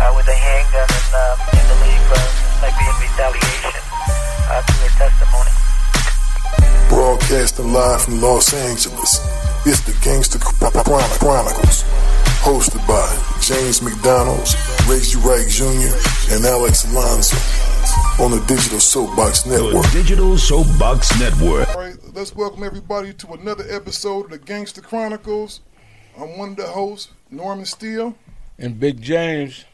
uh, with a handgun and um, they believe uh, might be in retaliation uh, to their testimony. Broadcasting live from Los Angeles, it's the Gangster Chron- Chronicles, hosted by James McDonald's, Reggie Wright Jr., and Alex Alonso on the Digital Soapbox Network. The Digital Soapbox Network. All right, let's welcome everybody to another episode of the Gangster Chronicles. I'm one of the hosts, Norman Steele, and Big James.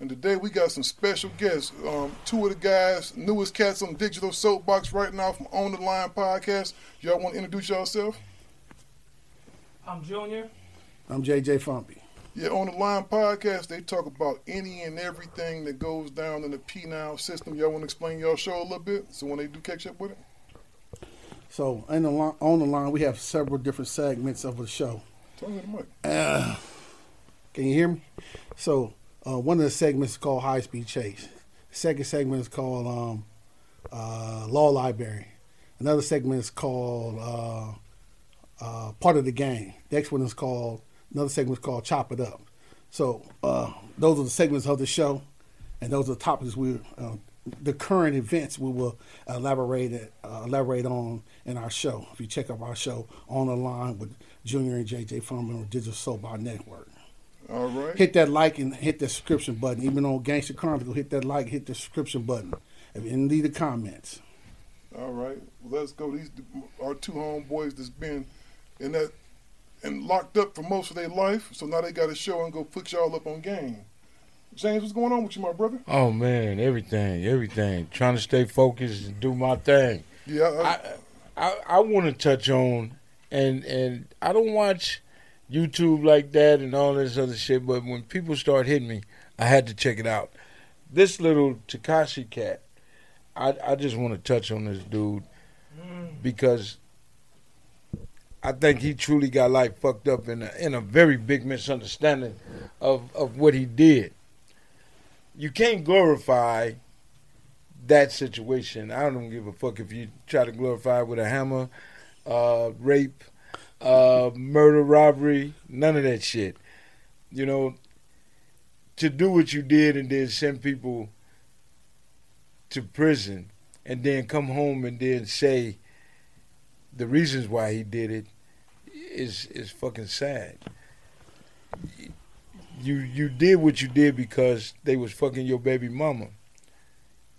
And today we got some special guests. Um, two of the guys, newest cats on Digital Soapbox right now from On the Line podcast. Y'all want to introduce yourself? I'm Junior. I'm JJ Fumpy. Yeah, on the Line podcast, they talk about any and everything that goes down in the penal system. Y'all want to explain y'all show a little bit? So when they do catch up with it, So in the line, on the line, we have several different segments of the show. tell me the mic. Uh, can you hear me? So uh, one of the segments is called High Speed Chase. The second segment is called um, uh, Law Library. Another segment is called uh, uh, Part of the Game. Next one is called another segment is called Chop It Up. So uh, those are the segments of the show, and those are the topics we uh, the current events we will elaborate elaborate on in our show. If you check out our show on the line with Junior and JJ from on Digital Soapbox Network. All right. Hit that like and hit the subscription button. Even on Gangster Chronicle, hit that like, hit the subscription button, and leave the comments. All right, well, let's go. These are two homeboys that's been in that and locked up for most of their life. So now they got a show and go put y'all up on game. James, what's going on with you, my brother? Oh man, everything, everything. Trying to stay focused and do my thing. Yeah, I I, I want to touch on, and and I don't watch YouTube like that and all this other shit. But when people start hitting me, I had to check it out. This little Tekashi cat, I I just want to touch on this dude because I think he truly got like fucked up in a in a very big misunderstanding of of what he did. You can't glorify that situation. I don't give a fuck if you try to glorify it with a hammer, uh, rape, uh, murder, robbery, none of that shit. You know, to do what you did and then send people to prison and then come home and then say the reasons why he did it is is fucking sad. you you did what you did because they was fucking your baby mama.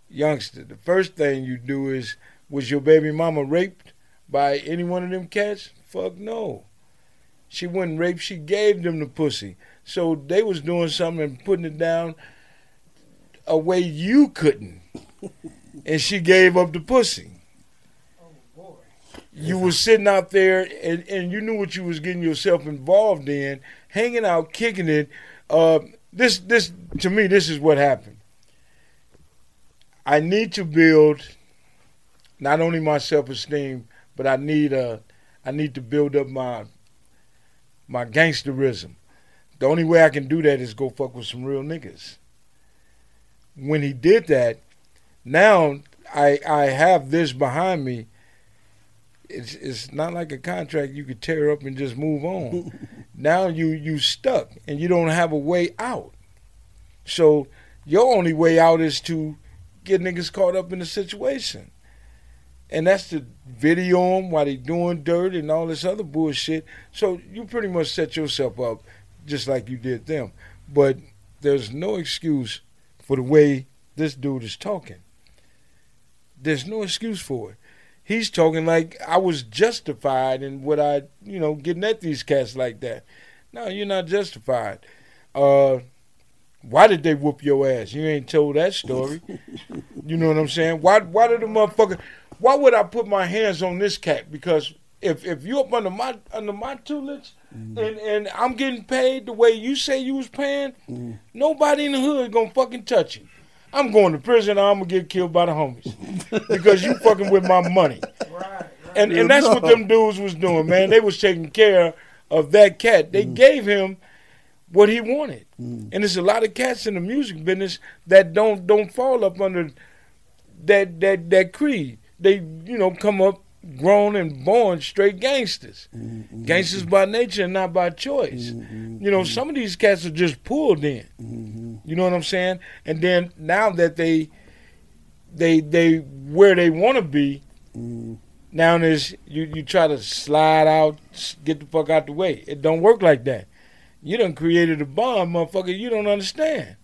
Youngster, the first thing you do is was your baby mama raped by any one of them cats? Fuck no. She wasn't raped, she gave them the pussy. So they was doing something and putting it down a way you couldn't. and she gave up the pussy. You was sitting out there and, and you knew what you was getting yourself involved in, hanging out, kicking it. Uh, this this to me, this is what happened. I need to build not only my self esteem, but I need a I need to build up my my gangsterism. The only way I can do that is go fuck with some real niggas. When he did that, now I I have this behind me. It's it's not like a contract you could tear up and just move on. now you you stuck and you don't have a way out. So your only way out is to get niggas caught up in the situation. And that's to video them while they doing dirt and all this other bullshit. So you pretty much set yourself up just like you did them. But there's no excuse for the way this dude is talking. There's no excuse for it. He's talking like I was justified in what I, you know, getting at these cats like that. No, you're not justified. Uh, why did they whoop your ass? You ain't told that story. you know what I'm saying? Why why did the motherfucker why would I put my hands on this cat? Because if if you up under my under my tutelage mm. and, and I'm getting paid the way you say you was paying, mm. nobody in the hood gonna fucking touch you. I'm going to prison or I'm gonna get killed by the homies. because you fucking with my money. Right, right. And and that's what them dudes was doing, man. They was taking care of that cat. They mm. gave him what he wanted. Mm. And there's a lot of cats in the music business that don't don't fall up under that that that creed. They you know come up grown and born straight gangsters. Mm-hmm. Gangsters by nature and not by choice. Mm-hmm. You know, some of these cats are just pulled in. Mm-hmm. You know what I'm saying? And then now that they they they where they want to be, now is you you try to slide out, get the fuck out the way. It don't work like that. You done created a bomb, motherfucker. You don't understand.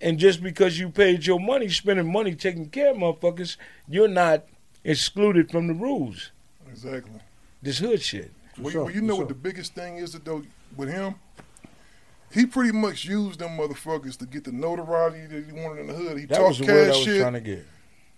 And just because you paid your money, spending money taking care of motherfuckers, you're not excluded from the rules. Exactly. This hood shit. Well, sure, well you know sure. what the biggest thing is though with him? He pretty much used them motherfuckers to get the notoriety that he wanted in the hood. He that talked was the cash word I was shit. trying to get.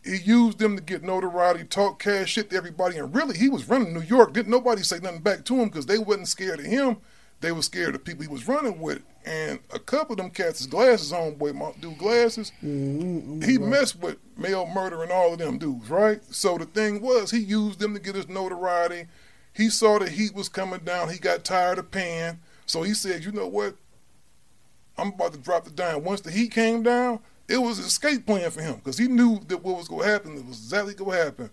He used them to get notoriety, talk cash shit to everybody, and really he was running New York. Didn't nobody say nothing back to him because they wasn't scared of him they were scared of people he was running with. And a couple of them cats, his glasses on, boy, my dude glasses, mm-hmm, he right. messed with Mel Murda and all of them dudes, right? So the thing was, he used them to get his notoriety. He saw the heat was coming down. He got tired of paying. So he said, you know what? I'm about to drop the dime. Once the heat came down, it was an escape plan for him because he knew that what was going to happen, it was exactly going to happen.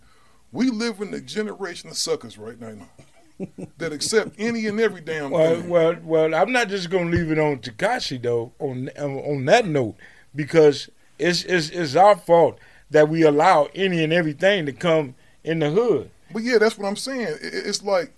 We live in a generation of suckers right now that accept any and every damn well, thing. Well, well, I'm not just gonna leave it on Tekashi though. On on that note, because it's it's it's our fault that we allow any and everything to come in the hood. But yeah, that's what I'm saying. It's like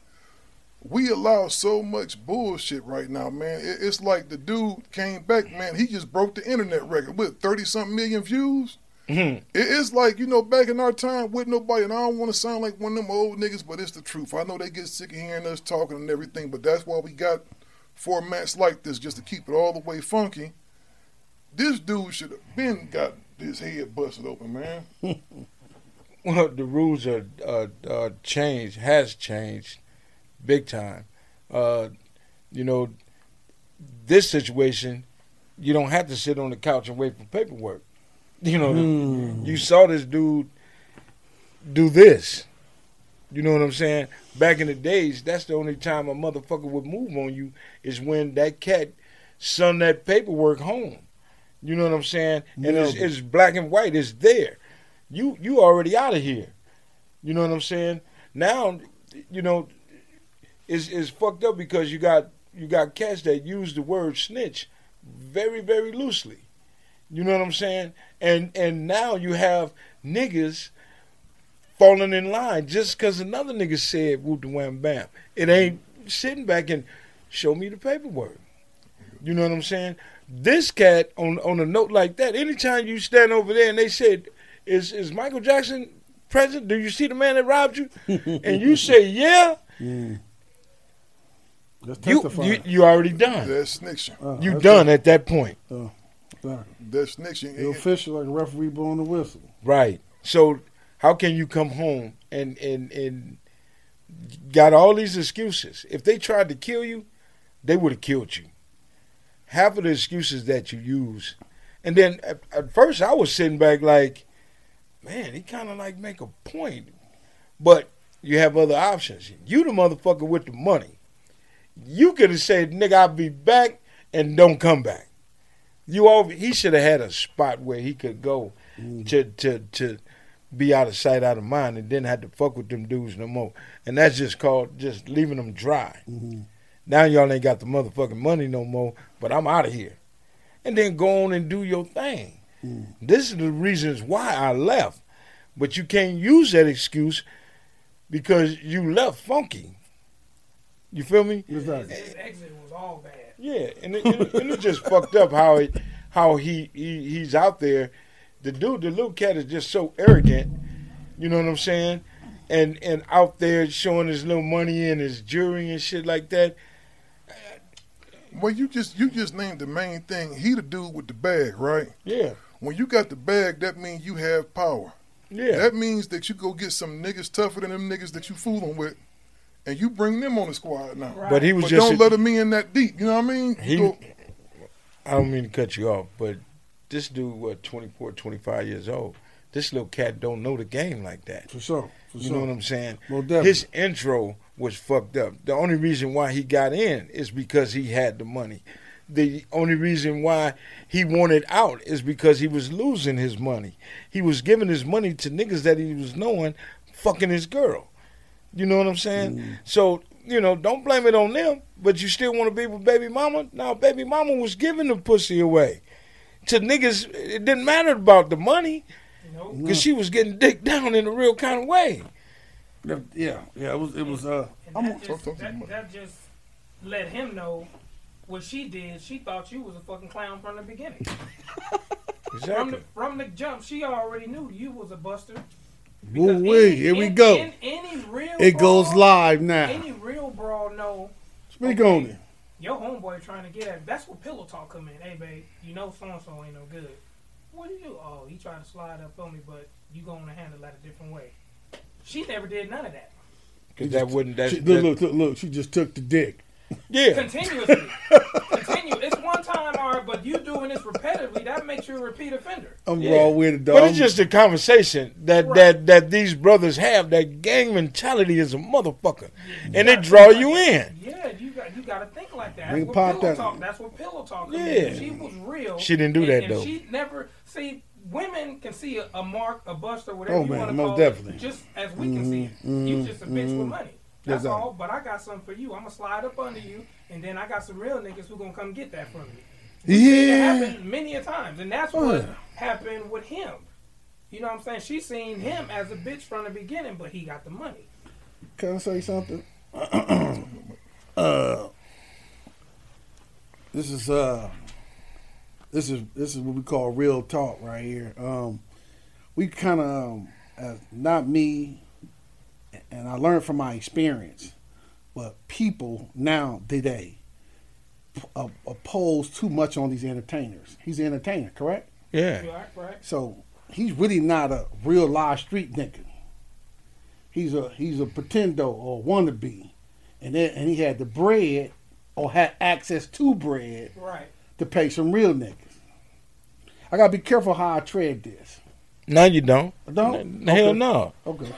we allow so much bullshit right now, man. It's like the dude came back, man. He just broke the internet record with thirty something million views. Mm-hmm. It's like, you know, back in our time with nobody, and I don't want to sound like one of them old niggas, but it's the truth. I know they get sick of hearing us talking and everything, but that's why we got formats like this, just to keep it all the way funky. This dude should have been got his head busted open, man. well, the rules are uh, uh, changed, has changed big time. Uh, you know, this situation, you don't have to sit on the couch and wait for paperwork. You know, mm. you saw this dude do this. You know what I'm saying? Back in the days, that's the only time a motherfucker would move on you is when that cat sent that paperwork home. You know what I'm saying? And it's, it's, black and white. It's there. You you already out of here. You know what I'm saying? Now, you know, it's, it's fucked up because you got you got cats that use the word snitch very very loosely. You know what I'm saying? And and now you have niggas falling in line just because another nigga said whoop the wham bam. It ain't sitting back and show me the paperwork. You know what I'm saying? This cat on on a note like that, anytime you stand over there and they said, "Is is Michael Jackson present? Do you see the man that robbed you?" and you say, "Yeah,". That's you you, you already done. That's snitching. Oh, you that's done it. at that point. Oh, sorry. That's snitching. The official, like a referee blowing the whistle. Right. So how can you come home and and and got all these excuses? If they tried to kill you, they would have killed you. Half of the excuses that you use, and then at, at first I was sitting back like, man, he kind of like make a point, but you have other options. You the motherfucker with the money. You could have said, nigga, I'll be back and don't come back. You all he should have had a spot where he could go mm-hmm. to to to be out of sight, out of mind, and didn't have to fuck with them dudes no more. And that's just called just leaving them dry. Mm-hmm. Now y'all ain't got the motherfucking money no more, but I'm out of here. And then go on and do your thing. Mm-hmm. This is the reasons why I left. But you can't use that excuse because you left funky. You feel me? His exit was all bad. Yeah, and it, and it, and it just fucked up how it, how he, he he's out there. The dude, the little cat is just so arrogant. You know what I'm saying? And and out there showing his little money and his jewelry and shit like that. Well, you just you just named the main thing. He the dude with the bag, right? Yeah. When you got the bag, that means you have power. Yeah. That means that you go get some niggas tougher than them niggas that you fooling with, and you bring them on the squad now. But he was but just don't a- let him in that deep. You know what I mean? He, Go- I don't mean to cut you off, but this dude, what, 24, 25 years old, this little cat don't know the game like that. For sure. For you sure. know what I'm saying? Most definitely. His intro was fucked up. The only reason why he got in is because he had the money. The only reason why he wanted out is because he was losing his money. He was giving his money to niggas that he was knowing fucking his girl. You know what I'm saying? Mm. So, you know, don't blame it on them, but you still want to be with baby mama? Now, baby mama was giving the pussy away. To niggas, it didn't matter about the money. Because she was getting dick down in a real kind of way. Yeah, yeah. It was. It was. Uh, And that, just, that, that just let him know what she did. She thought you was a fucking clown from the beginning. From Exactly. the, from the jump, she already knew you was a buster. Woo wee. Here we go. In, any real It goes live now. Any real brawl know Speak on it. your homeboy trying to get at. That's where pillow talk come in. Hey, babe, you know so and so ain't no good. What do you do? Oh, he tried to slide up on me, but you gonna handle that a different way. She never did none of that. Because that wouldn't, that, She, that- look, look, look, look. She just took the dick. yeah. Continuously. Continue. It's one time, all right, but you doing this repetitively, that makes you a repeat offender. I'm Yeah. raw with it, dog. But it's just a conversation that, that, that these brothers have. That gang mentality is a motherfucker. And it draw you in. Yeah, you got you got to think like that. Bring That's what pop pillow that- talk. That's what pillow talk. come Yeah. in. she was real. She didn't do and- that, and though. She never see women can see a, a mark, a bust, or whatever Oh, you man, want to most call definitely. it, just as we can see it. Mhm, You just a bitch mhm. with money. That's Exactly. all. But I got something for you. I'm gonna slide up under you, and then I got some real niggas who gonna come get that from you. Yeah. happen many a times, and that's what happened with him. You know what I'm saying? She seen him as a bitch from the beginning, but he got the money. Can I say something? uh, this is uh, this is this is what we call real talk right here. Um, we kind of um, as not me, and I learned from my experience, but people now today uh, oppose too much on these entertainers. He's an entertainer, correct? Yeah. Right, right. So he's really not a real live street nigga. He's a he's a pretendo or wannabe, and then and he had the bread or had access to bread Right. to pay some real niggas. I gotta be careful how I tread this. No, you don't. I don't? N- Hell no. Okay.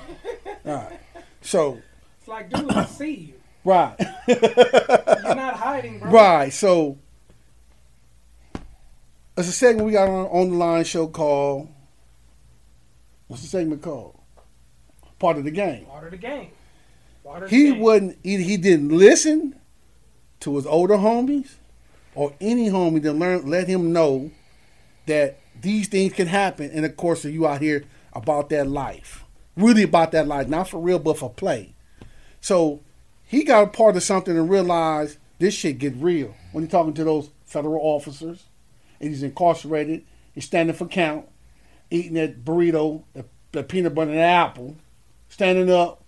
All right. So It's like, dude, I see you. Right. You're not hiding, bro. Right. So it's a segment we got on on the line show called what's the segment called? Part of the game. Part of the game. Of the He game. wasn't either he didn't listen to his older homies or any homie to learn let him know that these things can happen in the course of you out here about that life. Really about that life, not for real, but for play. So he got a part of something and realized this shit get real when you're talking to those federal officers, and he's incarcerated. He's standing for count, eating that burrito, the, the peanut butter and apple, standing up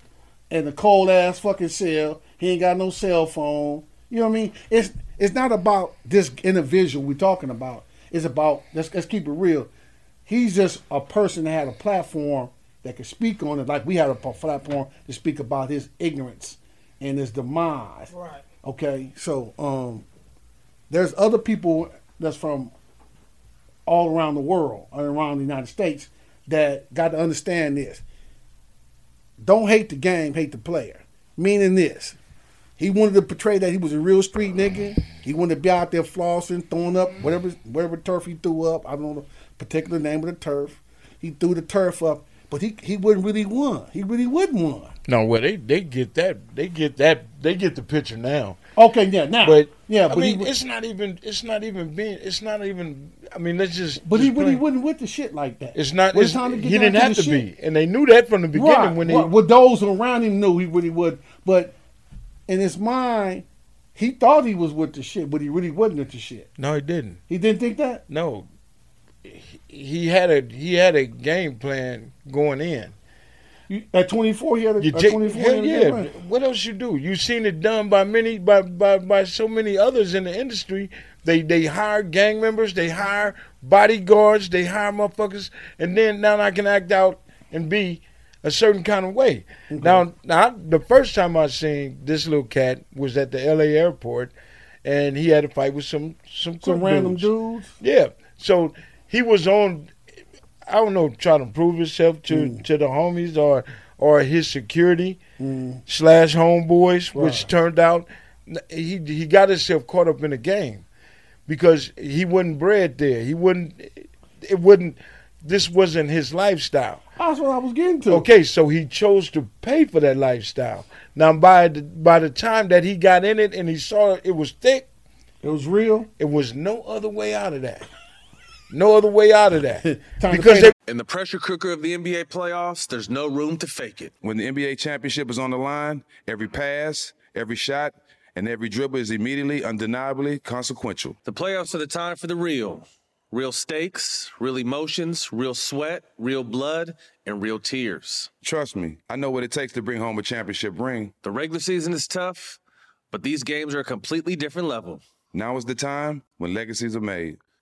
in a cold ass fucking cell. He ain't got no cell phone. You know what I mean? It's it's not about this individual we're talking about. It's about let's let's keep it real. He's just a person that had a platform that could speak on it, like we had a platform to speak about his ignorance and his demise. Right. Okay, so um, there's other people that's from all around the world, around the United States, that got to understand this. Don't hate the game, hate the player. Meaning this, he wanted to portray that he was a real street nigga. He wanted to be out there flossing, throwing up whatever whatever turf he threw up. I don't know the particular name of the turf. He threw the turf up, but he he wouldn't really won. He really wouldn't won. No, well they they get that they get that they get the picture now. Okay, yeah, now, But yeah, I but mean, he, it's not even it's not even being it's not even. I mean, let's just. but he just really plain- wasn't with the shit like that. It's not. It's, time to get he didn't have to shit- be, and they knew that from the beginning right, when he. right. Well, those around him knew he really would, but in his mind, he thought he was with the shit, but he really wasn't with the shit. No, he didn't. He didn't think that. No, he, had a he had a game plan going in. You, at 24, he had a, You at take- 24. hell he yeah. plan. What else you do? You've seen it done by many by, by by so many others in the industry. They they hire gang members, they hire bodyguards, they hire motherfuckers, and then now I can act out and be a certain kind of way. Now now the first time I seen this little cat was at the L.A. airport, and he had a fight with some some, Some random dudes. dudes. Yeah. So he was on I don't know, trying to prove himself to, Mm. to the homies or or his security slash homeboys, which turned out he he got himself caught up in a game because he wasn't bred there. He wouldn't it wouldn't this wasn't his lifestyle. That's what I was getting to. Okay, so he chose to pay for that lifestyle. Now by the by the time that he got in it and he saw it was thick, it was real. It was no other way out of that. No other way out of that. Because because they in the pressure cooker of the NBA playoffs, there's no room to fake it. When the NBA championship is on the line, every pass, every shot, and every dribble is immediately, undeniably consequential. The playoffs are the time for the real. Real stakes, real emotions, real sweat, real blood, and real tears. Trust me, I know what it takes to bring home a championship ring. The regular season is tough, but these games are a completely different level. Now is the time when legacies are made.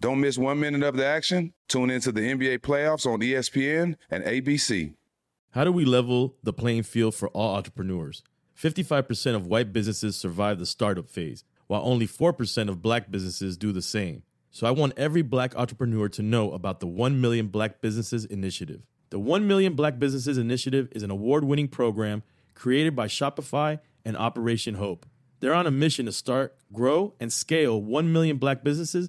Don't miss one minute of the action. Tune into the NBA playoffs on ESPN and ABC. How do we level the playing field for all entrepreneurs? 55% of white businesses survive the startup phase, while only 4% of black businesses do the same. So I want every black entrepreneur to know about the 1 Million Black Businesses Initiative. The 1 Million Black Businesses Initiative is an award winning program created by Shopify and Operation Hope. They're on a mission to start, grow, and scale 1 million black businesses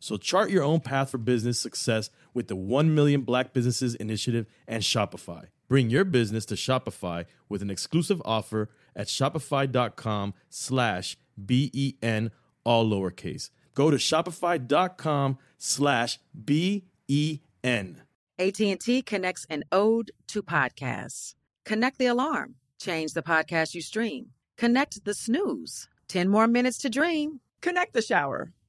So chart your own path for business success with the 1 Million Black Businesses Initiative and Shopify. Bring your business to Shopify with an exclusive offer at shopify.com slash B-E-N, all lowercase. Go to shopify.com slash B-E-N. AT&T connects an ode to podcasts. Connect the alarm. Change the podcast you stream. Connect the snooze. 10 more minutes to dream. Connect the shower.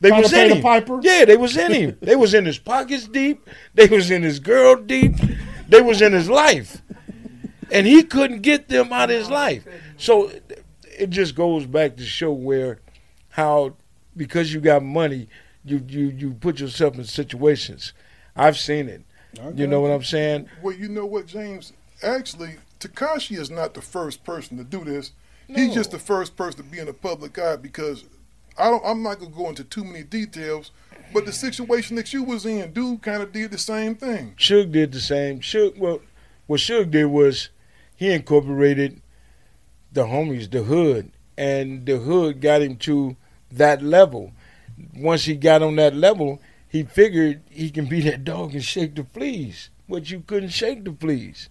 They Trying was to in the him. piper? Yeah, they was in him. they was in his pockets deep. They was in his girl deep. They was in his life, and he couldn't get them out of his life. So it just goes back to show where how because you got money, you you you put yourself in situations. I've seen it. You know what I'm saying? Well, you know what, James? Actually, Tekashi is not the first person to do this. He's just the first person to be in the public eye because I don't. I'm not gonna go into too many details, but the situation that you was in, dude, kind of did the same thing. Suge did the same. Suge, well, what Suge did was he incorporated the homies, the hood, and the hood got him to that level. Once he got on that level, he figured he can be that dog and shake the fleas, but you couldn't shake the fleas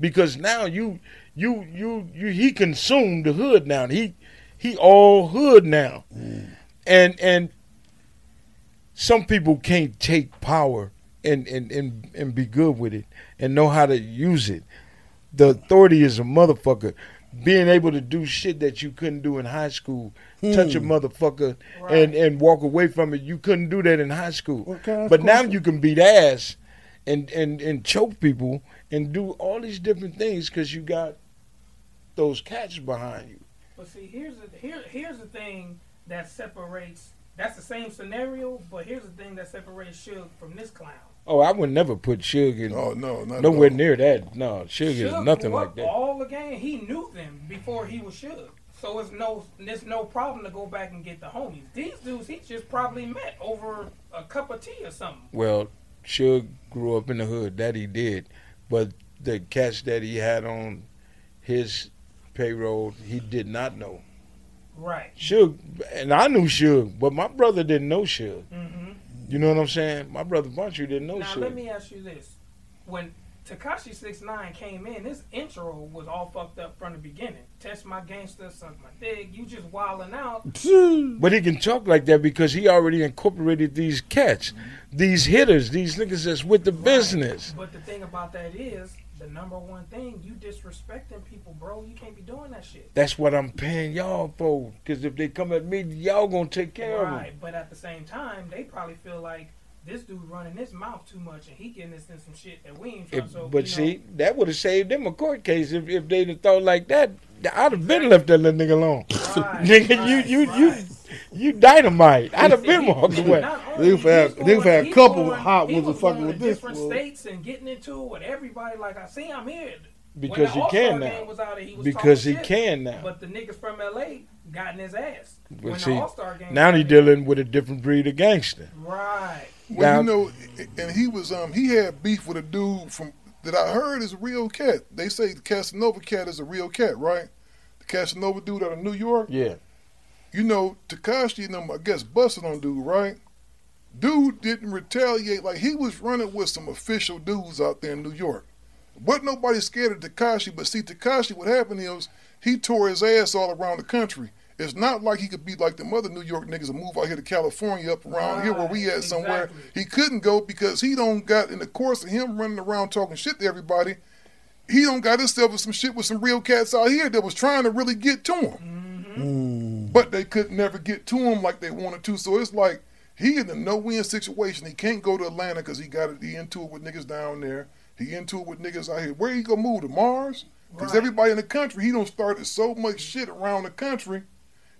because now you, you, you, you, he consumed the hood now. He, he all hood now, and and some people can't take power and, and, and, and be good with it and know how to use it. The authority is a motherfucker. Being able to do shit that you couldn't do in high school, touch a Hmm. motherfucker and, and walk away from it. You couldn't do that in high school. but now you can beat ass and, and, and choke people and do all these different things because you got those cats behind you. But see, here's the here here's the thing that separates. That's the same scenario, but here's the thing that separates Suge from this clown. Oh, I would never put Suge in. Oh no, not nowhere near that. No, Suge is nothing like that. All the game, he knew them before he was Suge. So it's no, there's no problem to go back and get the homies. These dudes, he just probably met over a cup of tea or something. Well, Suge grew up in the hood. That he did, but the cats that he had on his payroll, he did not know. Right. Suge, and I knew Suge, but my brother didn't know Suge. hmm You know what I'm saying? My brother Bunchu didn't know Now Suge. let me ask you this: When Tekashi Six Nine came in, his intro was all fucked up from the beginning. Test my gangster, suck my dick. You just wilding out. But he can talk like that because he already incorporated these cats, these hitters, these niggas that's with the business. But the thing about that is, the number one thing, you disrespecting people, bro. You can't be doing that shit. That's what I'm paying y'all for. Because if they come at me, y'all gonna take care of them. Right, but at the same time, they probably feel like this dude running his mouth too much, and he getting us in some shit that we ain't trying. If- so, but see, know, that would have saved them a court case if, if they'd have thought like that. I'd have been left that little nigga alone. nigga, you you you you dynamite. I'd have been walked away. Niggas had, niggas had a couple hot ones was of fucking going with to this. different fool. states and getting into it with everybody. Like I see, I'm here. When Because the he All-Star can now. game was out, he was Because talking he shit. can now. But the niggas from LA got in his ass. But when see, the All-Star game now was he dealing with a different breed of gangster. Right. Well, Now- you know, and he was um he had beef with a dude from that I heard is a real cat. They say the Casanova cat is a real cat, right? The Casanova dude out of New York. Yeah. You know, Tekashi and them, I guess, busted on dude, right? Dude didn't retaliate like he was running with some official dudes out there in New York. Wasn't nobody scared of Tekashi, but see, Tekashi, what happened is he tore his ass all around the country. It's not like he could be like the other New York niggas and move out here to California up around here where we at somewhere. He couldn't go because he don't got in the course of him running around talking shit to everybody. He don't got himself with some shit with some real cats out here that was trying to really get to him mm-hmm. Mm-hmm. but they could never get to him like they wanted to. So it's like he in a no-win situation. He can't go to Atlanta because he got it. He into it with niggas down there. He into it with niggas out here. Where he gonna move to Mars? Because everybody in the country, he don't started so much shit around the country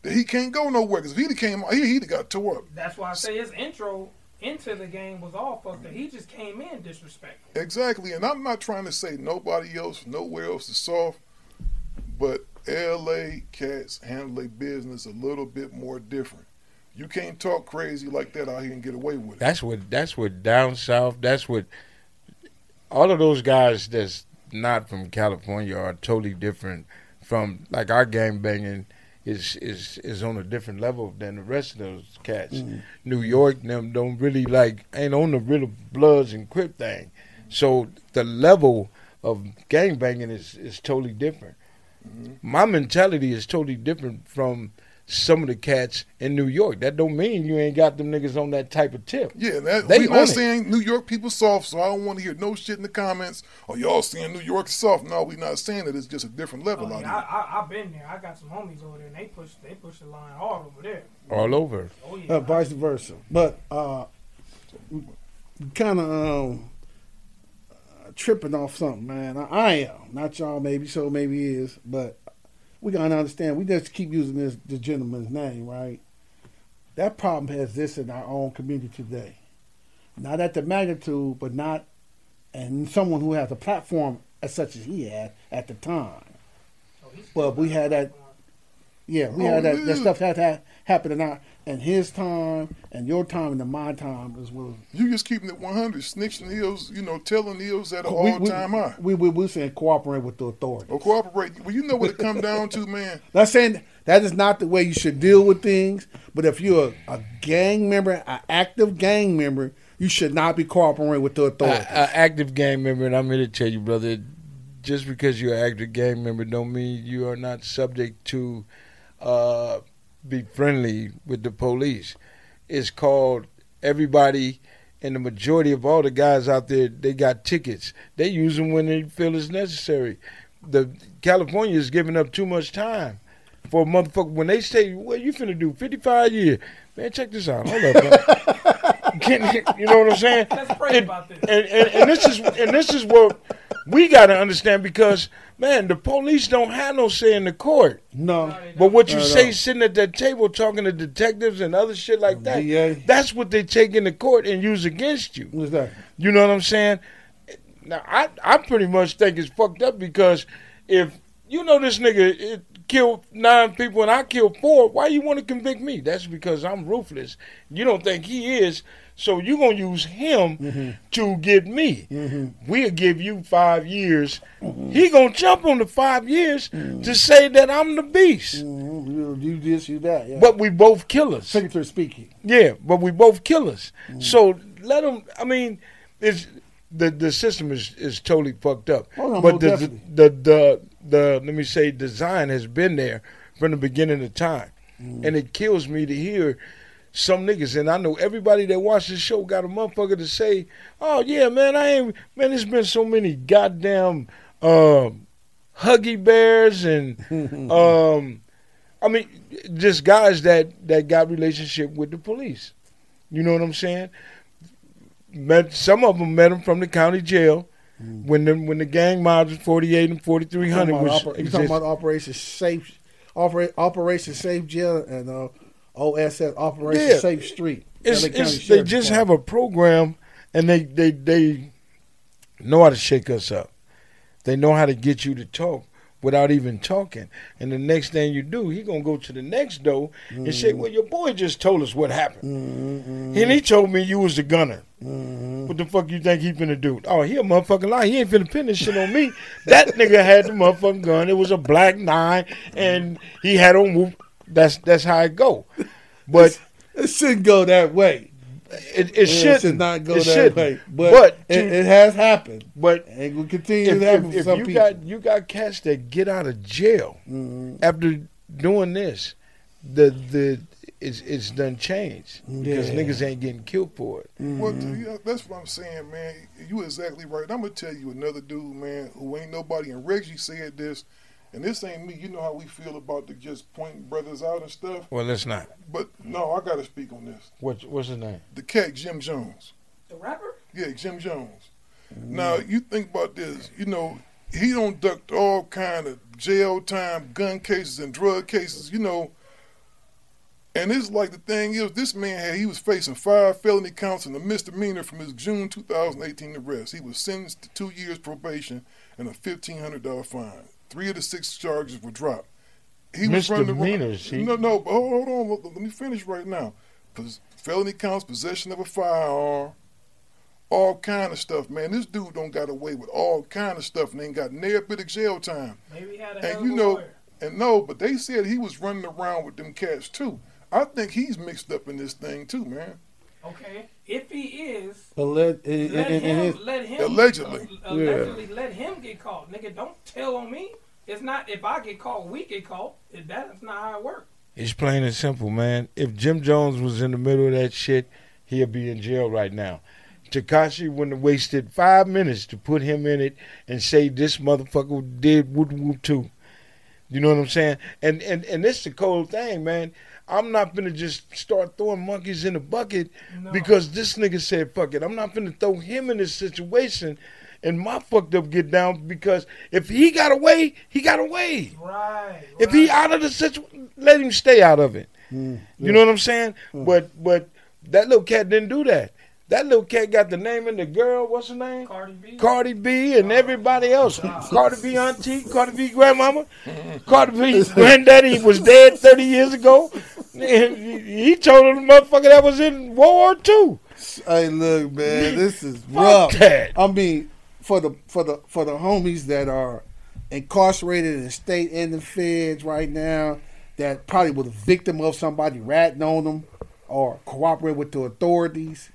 that he can't go nowhere. Because if he'd came out here, he'd have got tore up. That's why I say his intro into the game was all fucked up. He just came in disrespectful. Exactly. And I'm not trying to say nobody else, nowhere else is soft, but LA cats handle their business a little bit more different. You can't talk crazy like that out here and get away with it. That's what that's what down south. That's what all of those guys that's not from California are totally different from like our gang banging is is is on a different level than the rest of those cats. Mhm. New York them don't really like ain't on the real Bloods and Crip thing, so the level of gang banging is is totally different. My mentality is totally different from some of the cats in New York. That don't mean you ain't got them niggas on that type of tip. Yeah, that, They we not saying New York people soft, so I don't want to hear no shit in the comments. Oh, y'all saying New York is soft? No, we not saying that. It's just a different level Oh, out yeah, here. I, I, I've been there. I got some homies over there, and they push they push the line hard over there. All over. Oh yeah. uh, vice versa. But uh, kind of um, uh, tripping off something, man. I, I am not y'all, maybe so, maybe he is, but we gotta understand. We just keep using this the gentleman's name, right? That problem has this in our own community today. Not at the magnitude, but not, and someone who has a platform as such as he had at the time. But we had that, yeah, we Oh, had that, that stuff had ha- happened in our in his time and your time and in my time as well. You just keeping it 100, snitching heels, you know, telling heels at an all we- time high. We we we saying cooperate with the authorities. Or cooperate. Well, you know what it come down to, man. Not saying that is not the way you should deal with things, but if you're a, a gang member, an active gang member, you should not be cooperating with the authorities. An active gang member, and I'm here to tell you, brother, just because you're an active gang member don't mean you are not subject to uh, be friendly with the police. It's called everybody and the majority of all the guys out there, they got tickets. They use them when they feel it's necessary. The California is giving up too much time for a motherfucker. When they say, "What you finna do? 55 years." Man, check this out. Hold up. Can- you know what I'm saying? Let's pray and, about this. And, and, and this is and this is what we got to understand because man, the police don't have no say in the court. No, But what you say sitting at that table talking to detectives and other shit like that, DA. that's what they take in the court and use against you. What's that? You know what I'm saying? Now I I pretty much think it's fucked up because if you know this nigga it killed nine people and I killed four, why you want to convict me? That's because I'm ruthless. You don't think he is, so you're gonna use him Mm-hmm. to get me. We'll give you five years. He gonna jump on the five years to say that I'm the beast. Mhm. You, you this, you that. Yeah. But we both killers. Figuratively speaking. Yeah, but we both killers. Mm. So let them. I mean, it's the the system is is totally fucked up. Oh, but most the, the the the let me say design has been there from the beginning of time, and it kills me to hear. Some niggas, and I know everybody that watches the show got a motherfucker to say, "Oh yeah, man, I ain't man. There's been so many goddamn um, huggy bears and um, I mean, just guys that that got relationship with the police. You know what I'm saying? Met some of them met him from the county jail when the when the gang mobs 48 and 4300 Mm. You talking was about oper- you talking about Operation Safe, Opera, Operation Safe Jail and uh, OSS Operation Yeah. Safe Street. It's, it's, they just Department. have a program and they, they they know how to shake us up. They know how to get you to talk without even talking. And the next thing you do, he gonna go to the next door and say, Mm-hmm. "Well, your boy just told us what happened, and he told me you was the gunner. Mm-hmm. What the fuck you think he finna do? Oh, he a motherfucking lie. He ain't finna pin this shit on me. that nigga had the motherfucking gun. It was a black nine, and he had on. Whoop. That's that's how it go. But it shouldn't go that way. It, Yeah, it shouldn't should not go It that shouldn't. way. But, But it, to- it has happened. But it will continue if, to happen if- for if some you people. got you got cats that get out of jail Mm-hmm. after doing this, the the it's it's done changed because Yeah. niggas ain't getting killed for it. Well, yeah, that's what I'm saying, man. You exactly right. I'm gonna tell you another dude, man, who ain't nobody. And Reggie said this, and this ain't me. You know how we feel about the just pointing brothers out and stuff. Well, let's not. But no, I gotta speak on this. What what's his name? The cat Jim Jones. The rapper? Yeah, Jim Jones. Now you think about this. You know, he don't ducked all kind of jail time, gun cases, and drug cases. You know. And it's like the thing is, this man had he was facing five felony counts and a misdemeanor from his June 2018 arrest. He was sentenced to two years probation and a fifteen hundred dollar fine. Three of the six charges were dropped. He was running around- Misdemeanors, he- No, no, but hold, hold on. Let, let me finish right now. Pos- felony counts, possession of a firearm, all kind of stuff, man. This dude don't got away with all kind of stuff and ain't got near bit of jail time. Maybe he had a hell And you know, lawyer. and no, but they said he was running around with them cats too. I think he's mixed up in this thing too, man. Okay, if he is, Alleg- and- let eh, eh, and- and eh, him, his- let him Allegedly. allegedly let him get caught, nigga. Don't tell on me. It's not if I get caught, we get caught. That's not how it works. It's plain and simple, man. If Jim Jones was in the middle of that shit, he'd be in jail right now. Tekashi wouldn't have wasted five minutes to put him in it and say this motherfucker did whoop whoop too. You know what I'm saying? And and and this is the cold thing, man. I'm not gonna just start throwing monkeys in the bucket because this nigga said fuck it. I'm not gonna throw him in this situation and my fucked up get down because if he got away, he got away. Right. If he out of the situation, let him stay out of it. Mm, you know what I'm saying? Mm. But but that little cat didn't do that. That little cat got the name of the girl. What's her name? Cardi B. Cardi B and oh. everybody else. Cardi B auntie, Cardi B grandmama, Cardi B granddaddy was dead 30 years ago. And he he told the motherfucker that was in World War II. Hey, look, man, this is Fuck rough. that. I mean, for the for the for the homies that are incarcerated in the state and the feds right now, that probably was a victim of somebody ratting on them or cooperate with the authorities.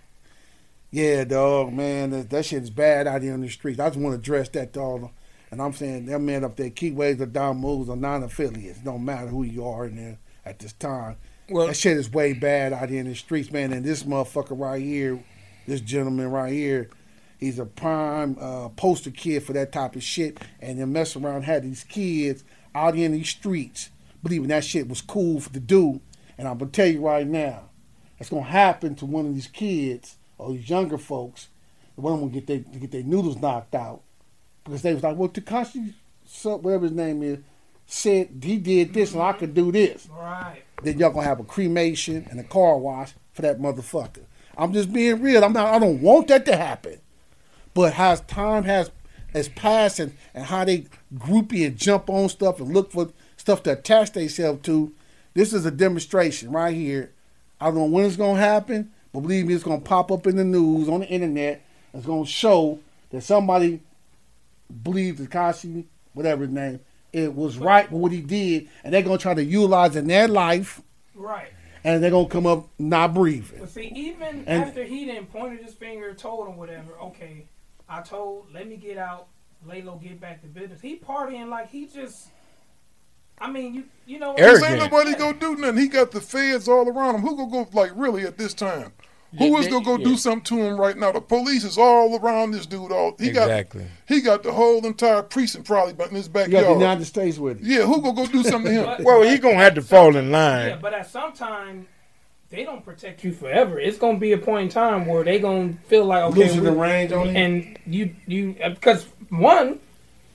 Yeah, dog, man, that, that shit is bad out here on the streets. I just want to address that to all of them. And I'm saying them men up there, key ways or down moves or non-affiliates. Don't matter who you are in there at this time. Well- that shit is way bad out here in the streets, man. And this motherfucker right here, this gentleman right here, he's a prime uh, poster kid for that type of shit. And then mess around had these kids out here in these streets believing that shit was cool for to do. And I'm gonna tell you right now, it's gonna happen to one of these kids or these younger folks. One of them get their get their noodles knocked out because they was like, well, Tekashi, whatever his name is, said he did this and I could do this. Right. Then y'all gonna have a cremation and a car wash for that motherfucker. I'm just being real. I'm not. I don't want that to happen. But as time has has passed and, and how they groupie and jump on stuff and look for stuff to attach themselves to, this is a demonstration right here. I don't know when it's gonna happen, but believe me, it's gonna pop up in the news on the internet. It's gonna show that somebody believed Tekashi, whatever his name, it was right with what he did, and they're gonna try to utilize in their life, Right. and they're gonna come up not breathing. But see, even And- after he didn't pointed his finger, told him whatever. Okay, I told, let me get out, lay low, get back to business. He partying like he just. I mean, you you know. Cause ain't nobody gonna do nothing. He got the feds all around him. Who gonna go like really at this time? Who Yeah, is they- gonna go yeah. do something to him right now? The police is all around this dude. All he Exactly. got. He got the whole entire precinct probably but in his You got the backyard. United States with him. Yeah, who gonna go do something to him? Well, he gonna have to fall in line. Yeah, but at some time, they don't protect you forever. It's gonna be a point in time where they gonna feel like okay, Losing the range on you? and you you uh, because one,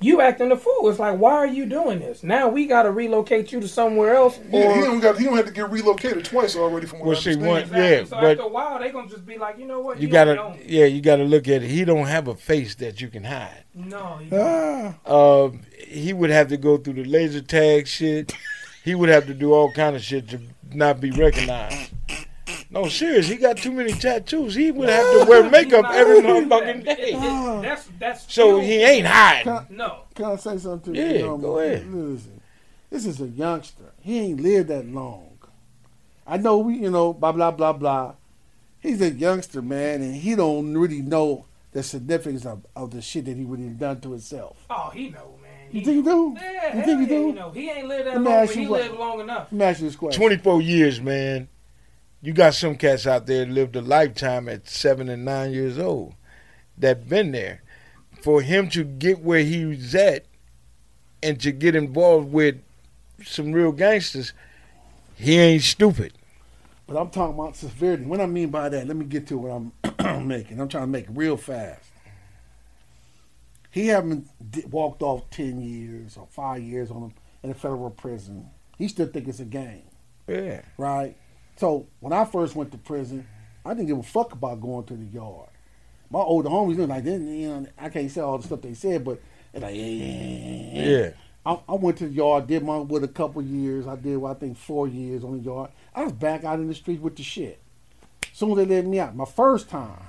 you acting a fool. It's like why are you doing this? Now we got to relocate you to somewhere else. Or Yeah, he don't got. He don't have to get relocated twice already from what Well, I see, understand. Exactly. yeah, so but- after a while, they gonna just be like, you know what? You know, gotta, don't. yeah, you gotta look at it. He don't have a face that you can hide. No, you Ah. Uh, he would have to go through the laser tag shit. he would have to do all kind of shit to not be recognized. No, serious. He got too many tattoos. He would have to wear makeup every motherfucking day. That's that's So still- he ain't hiding. No. Can I say something to you? Yeah, You know, go ahead. Listen, this is a youngster. He ain't lived that long. I know we, you know, blah blah blah blah. He's a youngster, man, and he don't really know the significance of, of the shit that he would have done to himself. Oh, he know, man. You think he do? Yeah, you hell think he yeah, do? you know, he ain't lived that Let me long, ask but you he what- lived long enough. Let me ask you this question. 24 years, man. You got some cats out there that lived a lifetime at seven and nine years old that been there. For him to get where he was at and to get involved with some real gangsters, he ain't stupid. But I'm talking about severity. What I mean by that, let me get to what I'm making. I'm trying to make it real fast. He haven't walked off ten years or five years on him in a federal prison. He still think it's a game, Yeah. right? So when I first went to prison, I didn't give a fuck about going to the yard. My older homies look like they, you know, I can't say all the stuff they said, but they're like, yeah, yeah, yeah. Yeah. I, I went to the yard, did my with a couple years. I did, well, I think, four years on the yard. I was back out in the street with the shit. Soon as they let me out, my first time,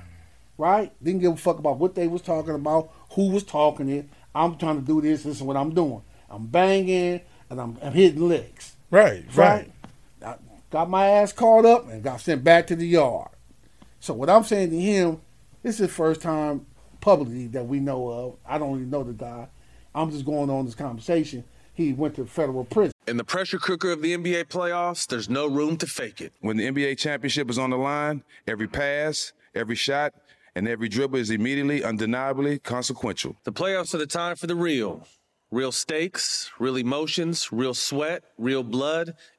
right? Didn't give a fuck about what they was talking about, who was talking it. I'm trying to do this. This is what I'm doing. I'm banging. and I'm, I'm hitting licks. Right, right. I got my ass caught up and got sent back to the yard. So what I'm saying to him, this is the first time publicly that we know of. I don't even know the guy. I'm just going on this conversation. He went to federal prison. In the pressure cooker of the NBA playoffs, there's no room to fake it. When the NBA championship is on the line, every pass, every shot, and every dribble is immediately, undeniably consequential. The playoffs are the time for the real. Real stakes, real emotions, real sweat, real blood,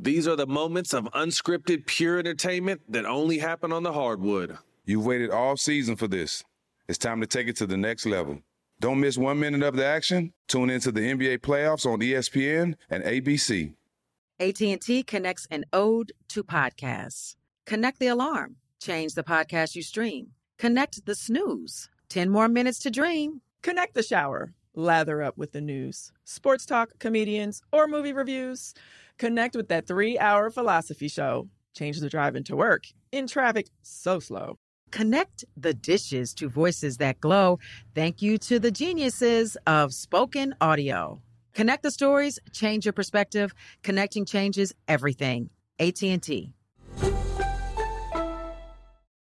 These are the moments of unscripted, pure entertainment that only happen on the hardwood. You've waited all season for this. It's time to take it to the next level. Don't miss one minute of the action. Tune into the NBA playoffs on ESPN and ABC. AT&T connects an ode to podcasts. Connect the alarm. Change the podcast you stream. Connect the snooze. 10 more minutes to dream. Connect the shower. Lather up with the news, sports talk, comedians, or movie reviews. Connect with that three hour philosophy show. Change the drive into work in traffic so slow. Connect the dishes to voices that glow. Thank you to the geniuses of spoken audio. Connect the stories, change your perspective. Connecting changes everything. AT&T.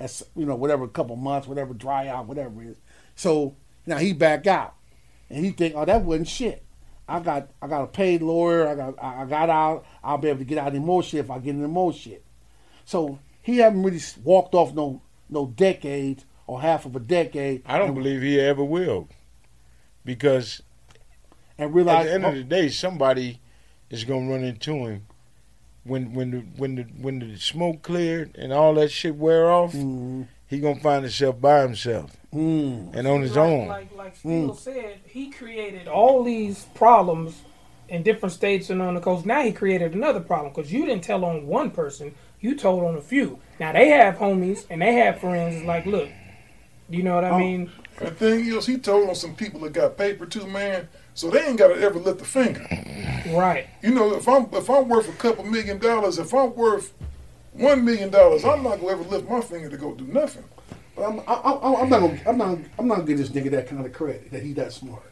That's you know whatever, a couple months, whatever, dry out, whatever it is. So now he back out, and he think, oh, that wasn't shit. I got I got a paid lawyer. I got I got out. I'll be able to get out in more shit if I get into more shit. So he haven't really walked off no no decades or half of a decade. I don't and, believe he ever will, because and realize at the end of the day, somebody is gonna run into him when when the when the when the smoke cleared and all that shit wear off. Mm-hmm. He gonna find himself by himself mm. and on his like, own. Like like Steele said, he created all these problems in different states and on the coast. Now he created another problem because you didn't tell on one person, you told on a few. Now they have homies and they have friends. It's like, look, you know what I Um, mean? The thing is, he told on some people that got paper too, man. So they ain't got to ever lift a finger. Right. You know, if I'm if I'm worth a couple million dollars, if I'm worth one million dollars, I'm not gonna ever lift my finger to go do nothing. But I'm, I, I, I'm not gonna I'm not I'm not gonna give this nigga that kind of credit that he that smart.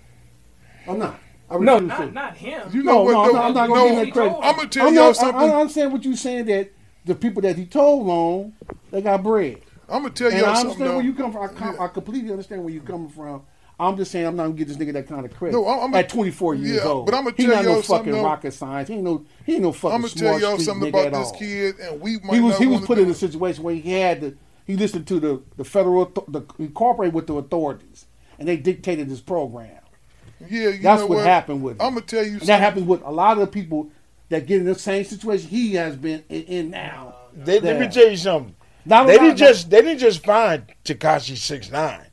I'm not. I No, refuse not to. not him. You know no, what, no, I'm not, I'm not You gonna give him that credit. I'ma tell I'm y'all not- something. I, I understand what you're saying that the people that he told on, they got bread. I'm gonna tell y'all I something. understand though. where you come from. I, com- I completely understand where you're coming from. I'm just saying I'm not gonna give this nigga that kind of credit. No, I'm- I'm- at 24 years yeah, old. but I'ma he tell not no y'all something, fucking though. rocket science. He ain't no he ain't no fucking I'm gonna smart tell y'all something about this kid, and we might He was not he was put in a situation where he had to he listened to the the federal author- the he cooperated with the authorities and they dictated his program. Yeah, you That's know what, what? happened with. I'm gonna tell you something. that happens with a lot of the people that get in the same situation he has been in, in now. They, let me tell you something. Not they didn't just they didn't just find Tekashi six nine.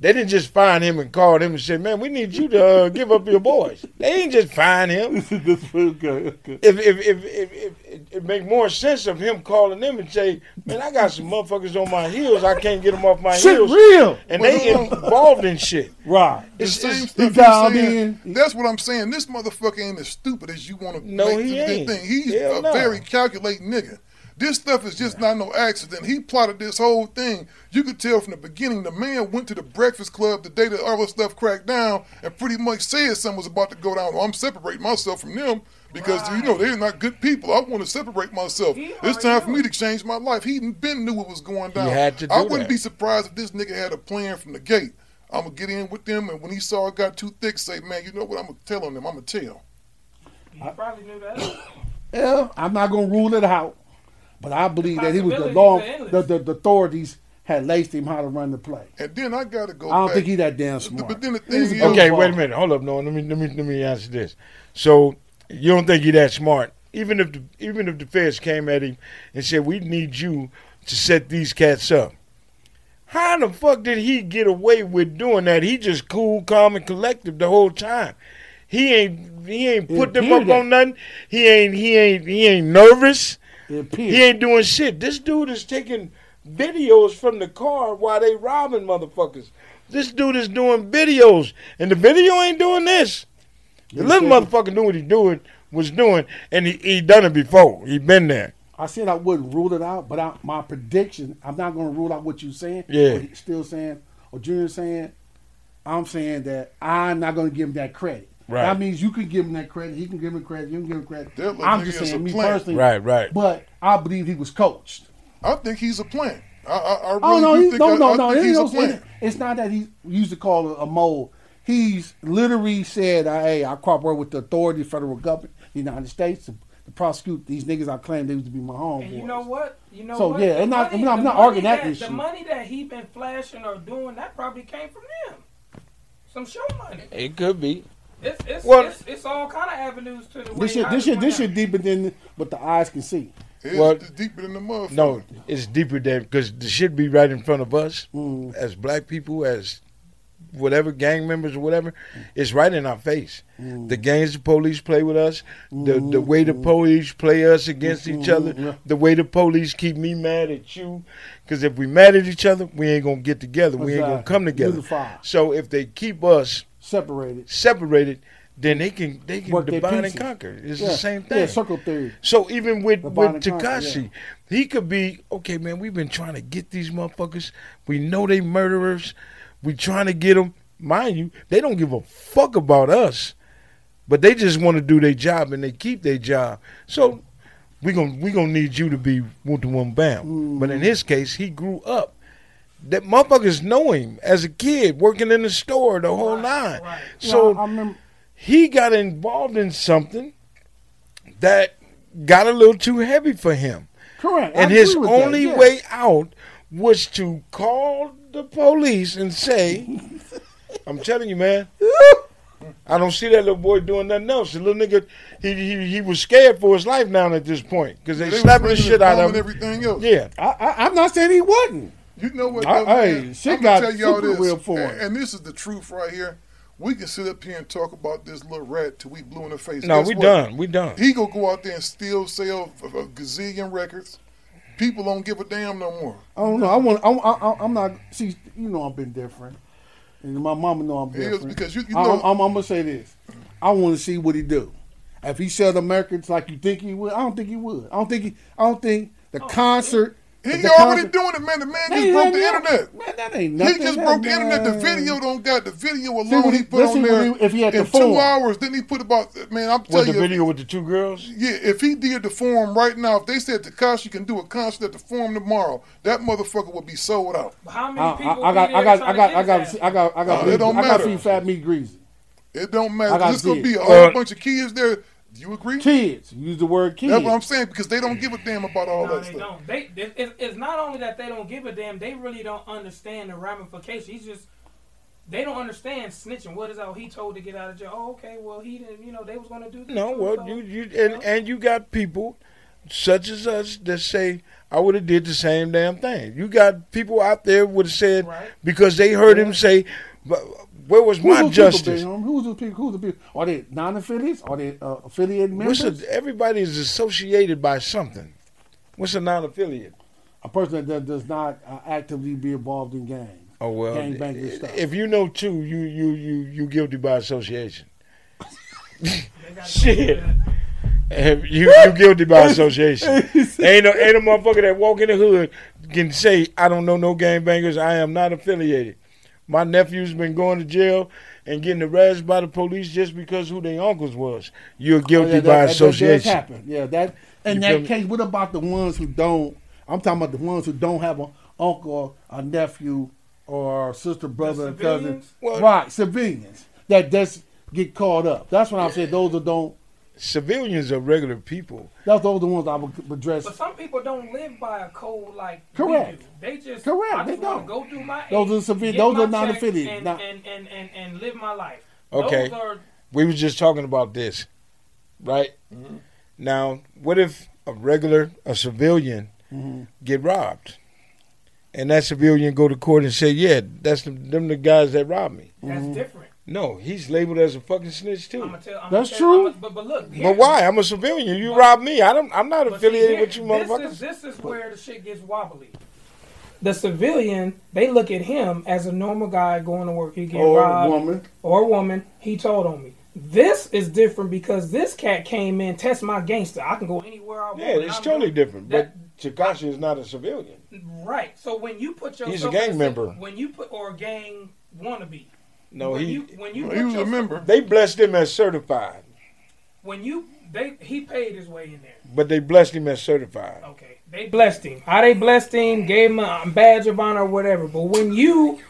They didn't just find him and called him and said, "Man, we need you to uh, give up your boys." They didn't just find him. okay, okay. If if if, if, if it, it make more sense of him calling them and say, "Man, I got some motherfuckers on my heels. I can't get them off my Shit heels." real. and they involved in shit. Right. The It's- same it's- stuff he dialed he's saying. in. That's what I'm saying. This motherfucker ain't as stupid as you want to No, make he this ain't. thing. He's Hell a no. very calculating nigga. This stuff is just not no accident. He plotted this whole thing. You could tell from the beginning the man went to the Breakfast Club the day that all this stuff cracked down and pretty much said something was about to go down. Well, I'm separating myself from them because you know they're not good people. I want to separate myself. It's time for me to change my life. He been knew what was going down. had to do I wouldn't that. be surprised if this nigga had a plan from the gate. I'm gonna get in with them, and when he saw it got too thick, say, man, you know what? I'm gonna tell on them. I'm gonna tell. You probably knew that. Yeah, I'm not gonna rule it out, but I believe that he was the Possibilities long, are endless. the, the, the authorities had laced him how to run the play. And then I gotta go. I don't back. think he that damn smart. But then the thing He's a is, good Okay, ball. wait a minute. Hold up, no. Let me let me let me answer this. So you don't think he that smart? Even if the even if the feds came at him and said we need you to set these cats up, how the fuck did he get away with doing that? He just cool, calm, and collective the whole time. He ain't he ain't put them appeared up on nothing. He ain't he ain't he ain't nervous. He ain't doing shit. This dude is taking videos from the car while they robbing motherfuckers. This dude is doing videos, and the video ain't doing this. The Yeah, little motherfucker knew what he doing was doing, and he, he done it before. He been there. I said I wouldn't rule it out, but I, my prediction, I'm not going to rule out what you're saying. Yeah. What he's still saying, or Junior saying, I'm saying that I'm not going to give him that credit. Right. That means you can give him that credit. He can give him credit. You can give him credit. That I'm just saying, me plan. personally. Right, right. But I believe he was coached. I think he's a plant. I, I, I really Oh no, do he, think no, I, no, I no. think It he's a no- plant. it's not that he used to call it a mole. He's literally said, uh, "Hey, I cooperate with the authority, federal government, the United States, to, to prosecute these niggas I claim they used to be my homeboys." And you know what? You know So, what? yeah, and I'm not- money- I'm not- I'm not arguing that The issue. money that he been flashing or doing that probably came from them. Some show money. It could be. It's it's, Well- it's, it's all kind of avenues to the way This shit, how this shit, this shit deeper than what the eyes can see. It's Well, deeper than the motherfucker. No, it's deeper than because the shit be right in front of us Mm. as black people, as whatever gang members or whatever. It's right in our face. Mm. The games the police play with us, the the way Mm-hmm. the police play us against each other, the way the police keep me mad at you. Because if we mad at each other, we ain't gonna get together. We ain't gonna come together. So if they keep us Separated. separated, then they can they can Work divide and conquer. It's Yeah, the same thing. yeah, circle theory. So even with with Tekashi, he could be okay, man. We've been trying to get these motherfuckers. We know they murderers. We trying to get them. Mind you, they don't give a fuck about us, but they just want to do their job and they keep their job. So we gonna we gonna need you to be one to one bam. But in mm. his case, he grew up. That motherfuckers know him as a kid, working in the store, the whole nine. So Yeah, I he got involved in something that got a little too heavy for him. Correct. I And his agree with that, only yeah. way out was to call the police and say, I'm telling you, man. I don't see that little boy doing nothing else. The little nigga, he he, he was scared for his life now at this point because they, They was slapping the shit out mom of and him. everything else. Yeah, I, I, I'm not saying he wasn't. You know what? I- though, hey, man? shit I'm got gonna tell y'all super this, real for and, and this is the truth right here. We can sit up here and talk about this little rat till we blue in the face. No, Guess we what? done. We done. He gonna go out there and still sell a, a gazillion records. People don't give a damn no more. I don't know. I want. I, I, I'm not. See, you know, I've been different, and my mama know I'm It is different. because you- you know- I'm, I'm, I'm gonna say this. I want to see what he do. If he sell the Americans like you think he would, I don't think he would. I don't think he. I don't think the oh, concert. He the already concert- doing it, man. The man just broke the man, internet. Man, that ain't nothing. He just That- broke the internet. The video don't got the video alone. what he he- put on there he- if he had in the two hours. Didn't he put about? Man, I'm with telling the you. video with the two girls. Yeah, if he did the forum right now, if they said Tekashi can do a concert at the forum tomorrow, that motherfucker would be sold out. How I, many I, people I got. be I there got. I got. I got. I got. I got. Uh, it don't I got matter. feed fat meat greasy. It don't matter. got There's gonna be a Uh, whole bunch of kids there. Do you agree? Kids. Use the word kids. That's what I'm saying because they don't give a damn about all No, that they stuff. don't. They, it, it- it's not only that they don't give a damn. They really don't understand the ramifications. He's just they don't understand snitching. What is all He told to get out of jail. Oh, okay. Well, he didn't. You know, they was gonna do. This No, well, so- you you and and you got people such as us that say I would have did the same damn thing. You got people out there would have said because they heard him say, "But "Where was Who's my those people, justice?" Who's the people? Who's the people? Are they non-affiliates? Are they uh, affiliated members? What's a, everybody is associated by something. What's a non-affiliate? a person that does not uh, actively be involved in gangs. Oh well, gang banging stuff. if you know two, you you you you guilty by association. Shit. You you guilty by association. ain't no ain't a motherfucker that walk in the hood can say I don't know no gangbangers. I am not affiliated. My nephew's been going to jail and getting arrested by the police just because who their uncles was. You're oh, guilty Oh, yeah, that- by that- that happen. Yeah, that in You that me? case. What about the ones who don't? I'm talking about the ones who don't have an uncle, a nephew, or sister, brother, and cousin. civilians? right, civilians that just get caught up. That's what I'm saying. Those who don't. Civilians are regular people. That's those the ones I would address. But some people don't live by a code like Correct. we do. They just Correct, I they just want don't. go do my Those eight, are civil- get those are non-affiliated, and, not- and, and, and, and live my life. Okay. Those are We were just talking about this, right? Mm-hmm. Now, what if a regular, a civilian, Mhm. get robbed, and that civilian go to court and say, "Yeah, that's the, them the guys that robbed me." that's different. No, he's labeled as a fucking snitch too. I'ma tell, I'ma That's tell, true. I'ma- but, but look, But why? I'm a civilian. You robbed me. I don't. I'm not But see, affiliated here- with you, this motherfuckers. Is, this is where the shit gets wobbly. The civilian, they look at him as a normal guy going to work. He get Or robbed, woman. or woman. He told on me. This is different because this cat came in, test my gangster. I can go anywhere I want. yeah, it's I'm totally doing- different. But Tekashi is not a civilian. Right. So when you put yourself He's a gang member. when you put or a gang wannabe. No, when he you, when you he put was a member. They blessed him as certified, When you they he paid his way in there. but they blessed him as certified. Okay. They blessed him. How they blessed him, gave him a badge of honor or whatever. But when you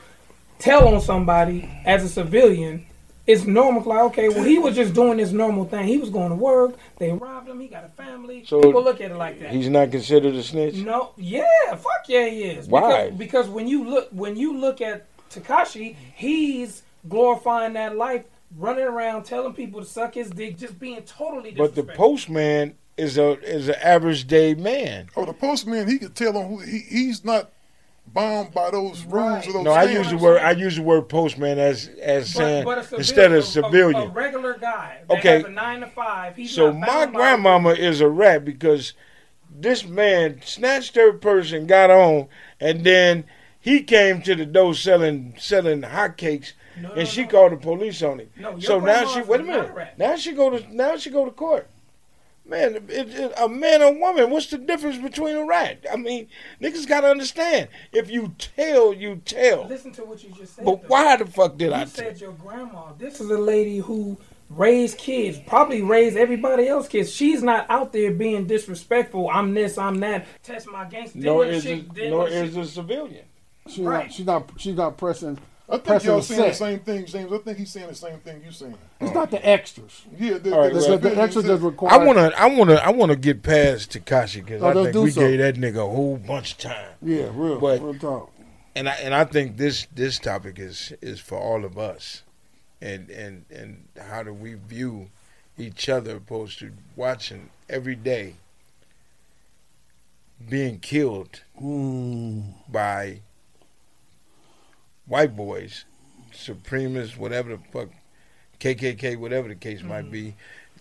tell on somebody as a civilian, it's normal. Like, okay, well, he was just doing this normal thing. He was going to work. They robbed him. He got a family. So People look at it like that. He's not considered a snitch. No, yeah, fuck yeah, he is. Why? Because, because when you look when you look at Tekashi, he's glorifying that life, running around telling people to suck his dick, just being totally But the postman is a is an average day man. Oh, the postman, he could tell on who he, he's not bound by those rules or those No, I use the word I use the word postman as as But- saying but civilian- instead a- of civilian. a, a regular guy. That Okay. has a nine to five. He's so not my bound by- grandmama is a rat because this man snatched her purse and got on, and then he came to the door selling selling hotcakes, and she called the police on him. No, your so now she wait a minute. rat. Now she go to now she go to court. Man, it, it, a man or woman, what's the difference between a rat? I mean, niggas gotta understand. If you tell, you tell. Listen to what you just said. But though. why the fuck did you I said your grandma. This is a lady who raised kids, probably raised everybody else kids. She's not out there being disrespectful. I'm this, I'm that. Test my gangster. Then Nor when is she- a, then nor when she- a civilian. She's uh, not. She's not. She's not pressing. I think pressing y'all the saying the same thing, James. I think he's saying the same thing you're saying. It's not the extras. Yeah, the, All right, the, the, the extras that's required. I wanna, I wanna, I wanna get past Tekashi because Oh, I think we so. gave that nigga a whole bunch of time. Yeah, real, But- real talk. And I and I think this this topic is is for all of us, and and and how do we view each other opposed to watching every day being killed Mm. by white boys, supremists, whatever the fuck, KKK, whatever the case might mm-hmm. be.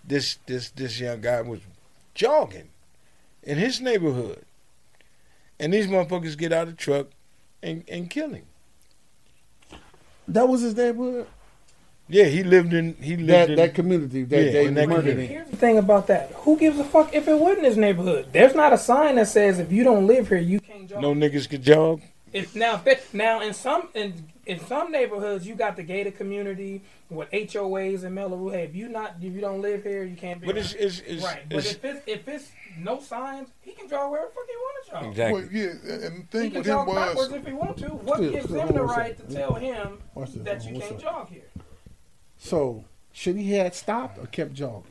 This this this young guy was jogging in his neighborhood, and these motherfuckers get out of the truck and and kill him. That was his neighborhood. Yeah, he lived in he lived That in that community that Yeah, they in that community. Here's the thing about that. Who gives a fuck if it wasn't his neighborhood? There's not a sign that says if you don't live here, you can't jog. no niggas could jog. If now, now in some in, in some neighborhoods, you got the gated community with HOAs and Melleru. Hey, if you not if you don't live here, you can't be. But around. it's- it's- it's- right. But if it's if it's no signs, he can jog wherever the fuck he want to jog. Exactly. Well, yeah, and the He thing can with him jog backwards was if he want to. What Still, gives still, him the right to tell him that you can't jog here? So should he had stopped or kept jogging?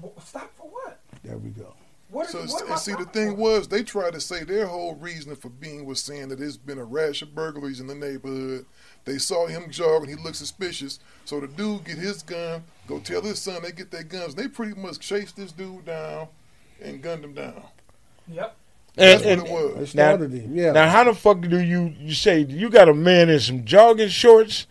Well, Stop for what? There we go. What, So, what and see, the thing for? was, they tried to say their whole reason for being was saying that there's been a rash of burglaries in the neighborhood. They saw him jogging, he looked suspicious. So the dude get his gun, go tell his son they get their guns. They pretty much chased this dude down and gunned him down. Yep. That's And, what it was. Now, started him, yeah. now, how the fuck do you you say you got a man in some jogging shorts,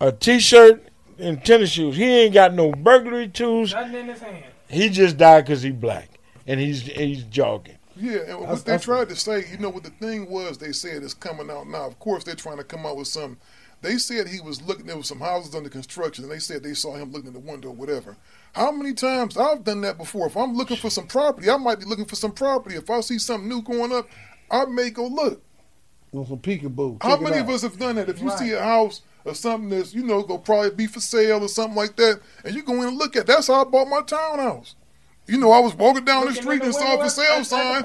a t-shirt, and tennis shoes? He ain't got no burglary tools. Nothing in his hand. He just died because he black and he's he's jogging. Yeah, and what they tried to say, you know what the thing was, they said it's coming out now. Of course, they're trying to come out with some. They said he was looking, there was some houses under construction, and they said they saw him looking in the window or whatever. How many times I've done that before? If I'm looking for some property, I might be looking for some property. If I see something new going up, I may go look. On some peekaboo. How Check it many of us have done that? If you Right. see a house or something that's, you know, gonna probably be for sale or something like that, and you go in and look at that's how I bought my townhouse. You know, I was walking down the street in and saw a window for sale at- at sign.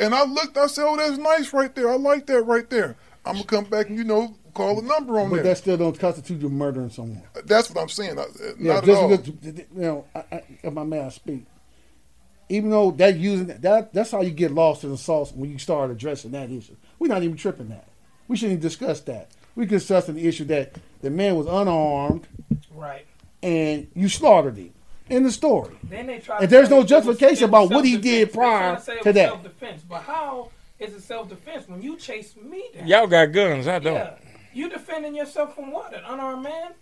And I looked, I said, Oh, that's nice right there. I like that right there. I'm gonna come back and, you know, call the number on But there. that still don't constitute you murdering someone. That's what I'm saying. I- Yeah, Not at just all. because you know, I, I, if my man speak. Even though that using that, that's how you get lost in the sauce when you start addressing that issue. We're not even tripping that. We shouldn't even discuss that. We're discussing the issue that the man was unarmed Right. and you slaughtered him in the story. Then they try. And to there's no justification about what he did They trying prior say to that. Self-defense, but how is it self-defense when you chase me down? Y'all got guns, I don't. Yeah. You defending yourself from what? An unarmed man?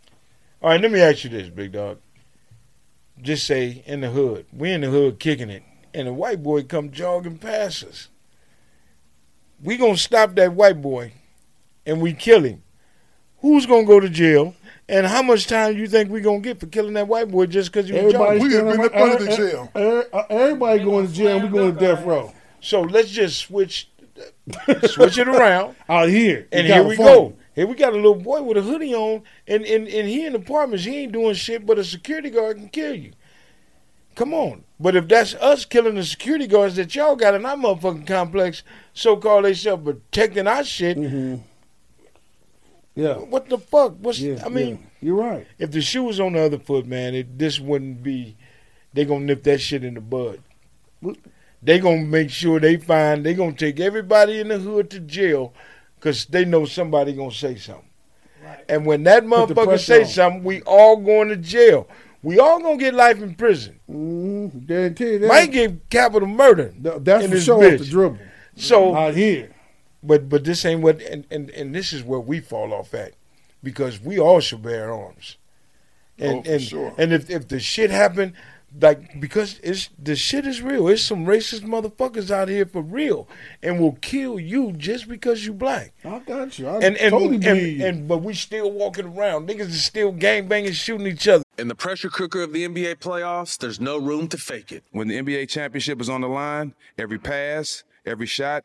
All right, let me ask you this, big dog. Just say in the hood, we in the hood kicking it, and a white boy come jogging past us. We gonna stop that white boy, and we kill him. Who's gonna go to jail? And how much time you think we gonna get for killing that white boy just because he was Everybody's jogging? still in- er- er- er- Everybody going to jail. We going to death row. So let's just switch, switch it around out here. And here we go. Here we got a little boy with a hoodie on, and, and, and he in the apartments. He ain't doing shit, but a security guard can kill you. Come on. But if that's us killing the security guards that y'all got in our motherfucking complex, so called they themselves protecting our shit, Mm-hmm. Yeah. what the fuck? What's Yeah, I mean, yeah. you're right. If the shoe was on the other foot, man, it, this wouldn't be. They gonna nip that shit in the bud. They gonna make sure they find. They gonna take everybody in the hood to jail, cause they know somebody gonna say something. And when that motherfucker pressure say on. something, we all going to jail. We all gonna get life in prison. Mm, guarantee that. Might get capital murder. that's in for sure off the dribble. So Out here. But but this ain't what and, and, and this is where we fall off at because we all should bear arms. Oh, and Oh, for and sure. and if if the shit happened, like because it's the shit is real. It's some racist motherfuckers out here for real and will kill you just because you black. I got you. I And and, totally and, believe and but we still walking around. Niggas is still gang banging, shooting each other. In the pressure cooker of the NBA playoffs, there's no room to fake it. When the NBA championship is on the line, every pass, every shot,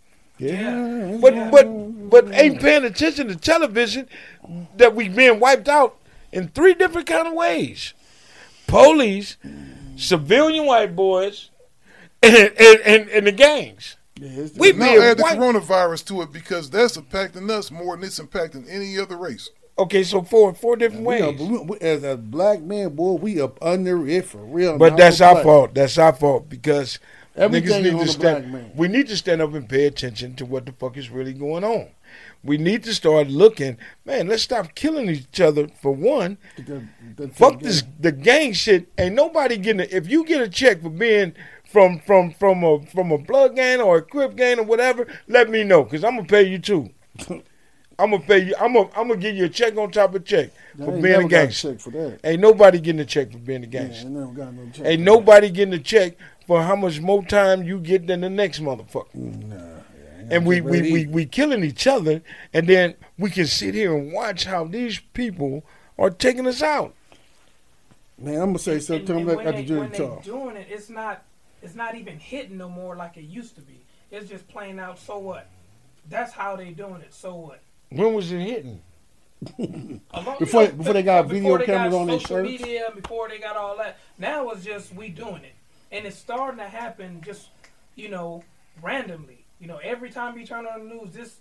Yeah. But but but ain't paying attention to television that we being wiped out in three different kind of ways. Police, civilian white boys, and and, and, and the gangs. we now add the white- coronavirus to it because that's impacting us more than it's impacting any other race. Okay, so four four different We ways. are- we- we- as a black man, boy, we up under it for real. But Not that's our black. fault. That's our fault because Everything niggas need to stand. We need to stand up and pay attention to what the fuck is really going on. We need to start looking. Man, let's stop killing each other for one. The- the- Fuck this the gang shit. Ain't nobody getting it. If you get a check for being from from from a from a blood gang or a crip gang or whatever, let me know because I'm gonna pay you too. I'm gonna pay you. I'm gonna I'm gonna give you a check on top of check I for being a got a gangster. check for that. Ain't nobody getting a check for being a Yeah, gangster. Never got no. Ain't nobody getting a check for how much more time you get than the next motherfucker. and we, we, we, we killing each other, and then we can sit here and watch how these people are taking us out. Man, I'm gonna say something and like when after they, Judy when they talk. doing it, it's not it's not even hitting no more like it used to be. It's just playing out. So what? That's how they doing it. So what? When was it hitting? A Before- you know, before they got before video they cameras got on their social shirts? media, before they got all that. Now it's just we doing it, and it's starting to happen just you know randomly. You know, every time you turn on the news, this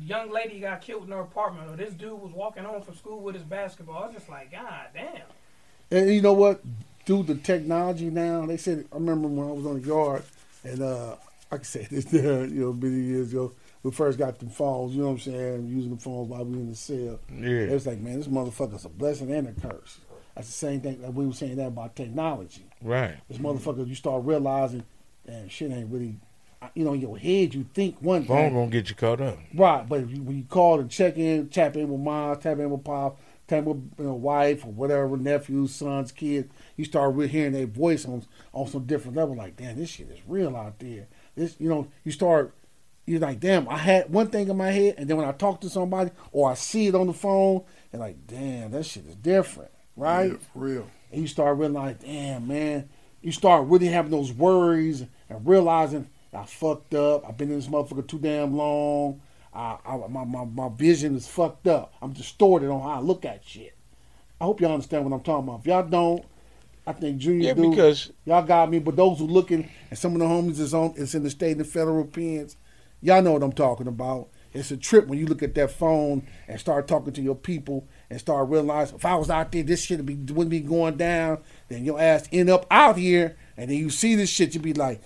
young lady got killed in her apartment, or this dude was walking home from school with his basketball. I was just like, God damn. And you know what? Due the technology now, they said. I remember when I was on the yard, and uh, I can say this there, you know, many years ago. We first got the phones, you know what I'm saying, using the phones while we were in the cell. Yeah. It was like, man, this motherfucker's a blessing and a curse. That's the same thing that we were saying that about technology. Right. This motherfucker, you start realizing, damn, shit ain't really, you know, in your head you think one Phone thing. gonna get you caught up. Right, but if you, when you call and check in, tap in with mom, tap in with pop, tap with you know, wife or whatever, nephews, sons, kids, you start really hearing their voice on on some different level. Like, damn, this shit is real out there. This, you know, you start, you're like, damn, I had one thing in my head, and then when I talk to somebody or I see it on the phone, and like, damn, that shit is different, right? Yeah, for real. And you start realizing, damn, man, you start really having those worries and realizing I fucked up. I've been in this motherfucker too damn long. I, I, my, my, my vision is fucked up. I'm distorted on how I look at shit. I hope y'all understand what I'm talking about. If y'all don't, I think Junior Yeah, do. because- y'all got me. But those who looking, and some of the homies is on, it's in the state and federal pens. Y'all know what I'm talking about. It's a trip when you look at that phone and start talking to your people and start realizing if I was out there, this shit would be wouldn't be going down. Then your ass end up out here, and then you see this shit, you be like,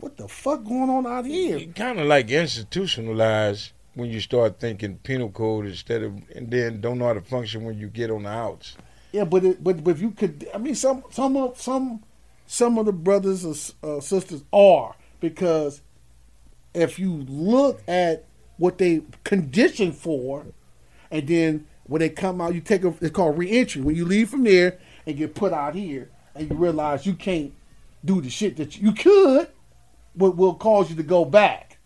"What the fuck going on out here?" It kind of like institutionalized when you start thinking penal code instead of, and then don't know how to function when you get on the outs. Yeah, but it, but but if you could, I mean, some some of some some of the brothers or uh, sisters are because if you look at what they conditioned for, and then when they come out, you take a it's called reentry. When you leave from there and get put out here, and you realize you can't do the shit that you could, what will cause you to go back,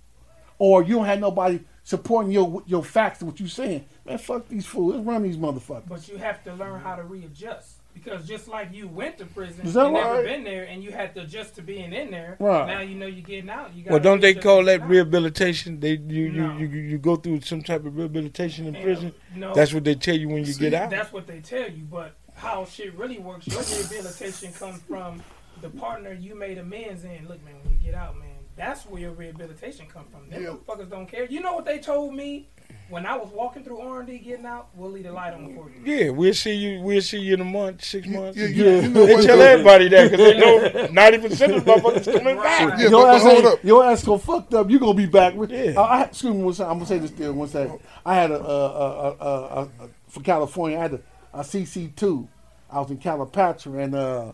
or you don't have nobody supporting your your facts what you're saying. Man, fuck these fools. Let's run these motherfuckers. But you have to learn how to readjust. Because just like you went to prison, Is that you never right? been there, and you had to adjust to being in there. Right. Now you know you're getting out. You Well, gotta don't they call that out. rehabilitation? They you, you, you you go through some type of rehabilitation in prison. no. That's what they tell you when you See, get out. That's what they tell you, but how shit really works, your rehabilitation comes from the partner you made amends in. Look, man, when you get out, man, that's where your rehabilitation comes from. Them motherfuckers don't care. You know what they told me when I was walking through R and D getting out? We'll leave the light on for you. Yeah, we'll see you. We'll see you in a month, six months. yeah, you know they tell everybody that because they know ninety percent of the motherfuckers coming back. your ass ain't- Your ass go fucked up. You gonna be back with. Yeah. I, I, excuse me one second. I'm gonna say this still one second. I had a, uh, uh, uh, uh, uh, for California. I had a, a CC two, I was in Calipatria, and uh,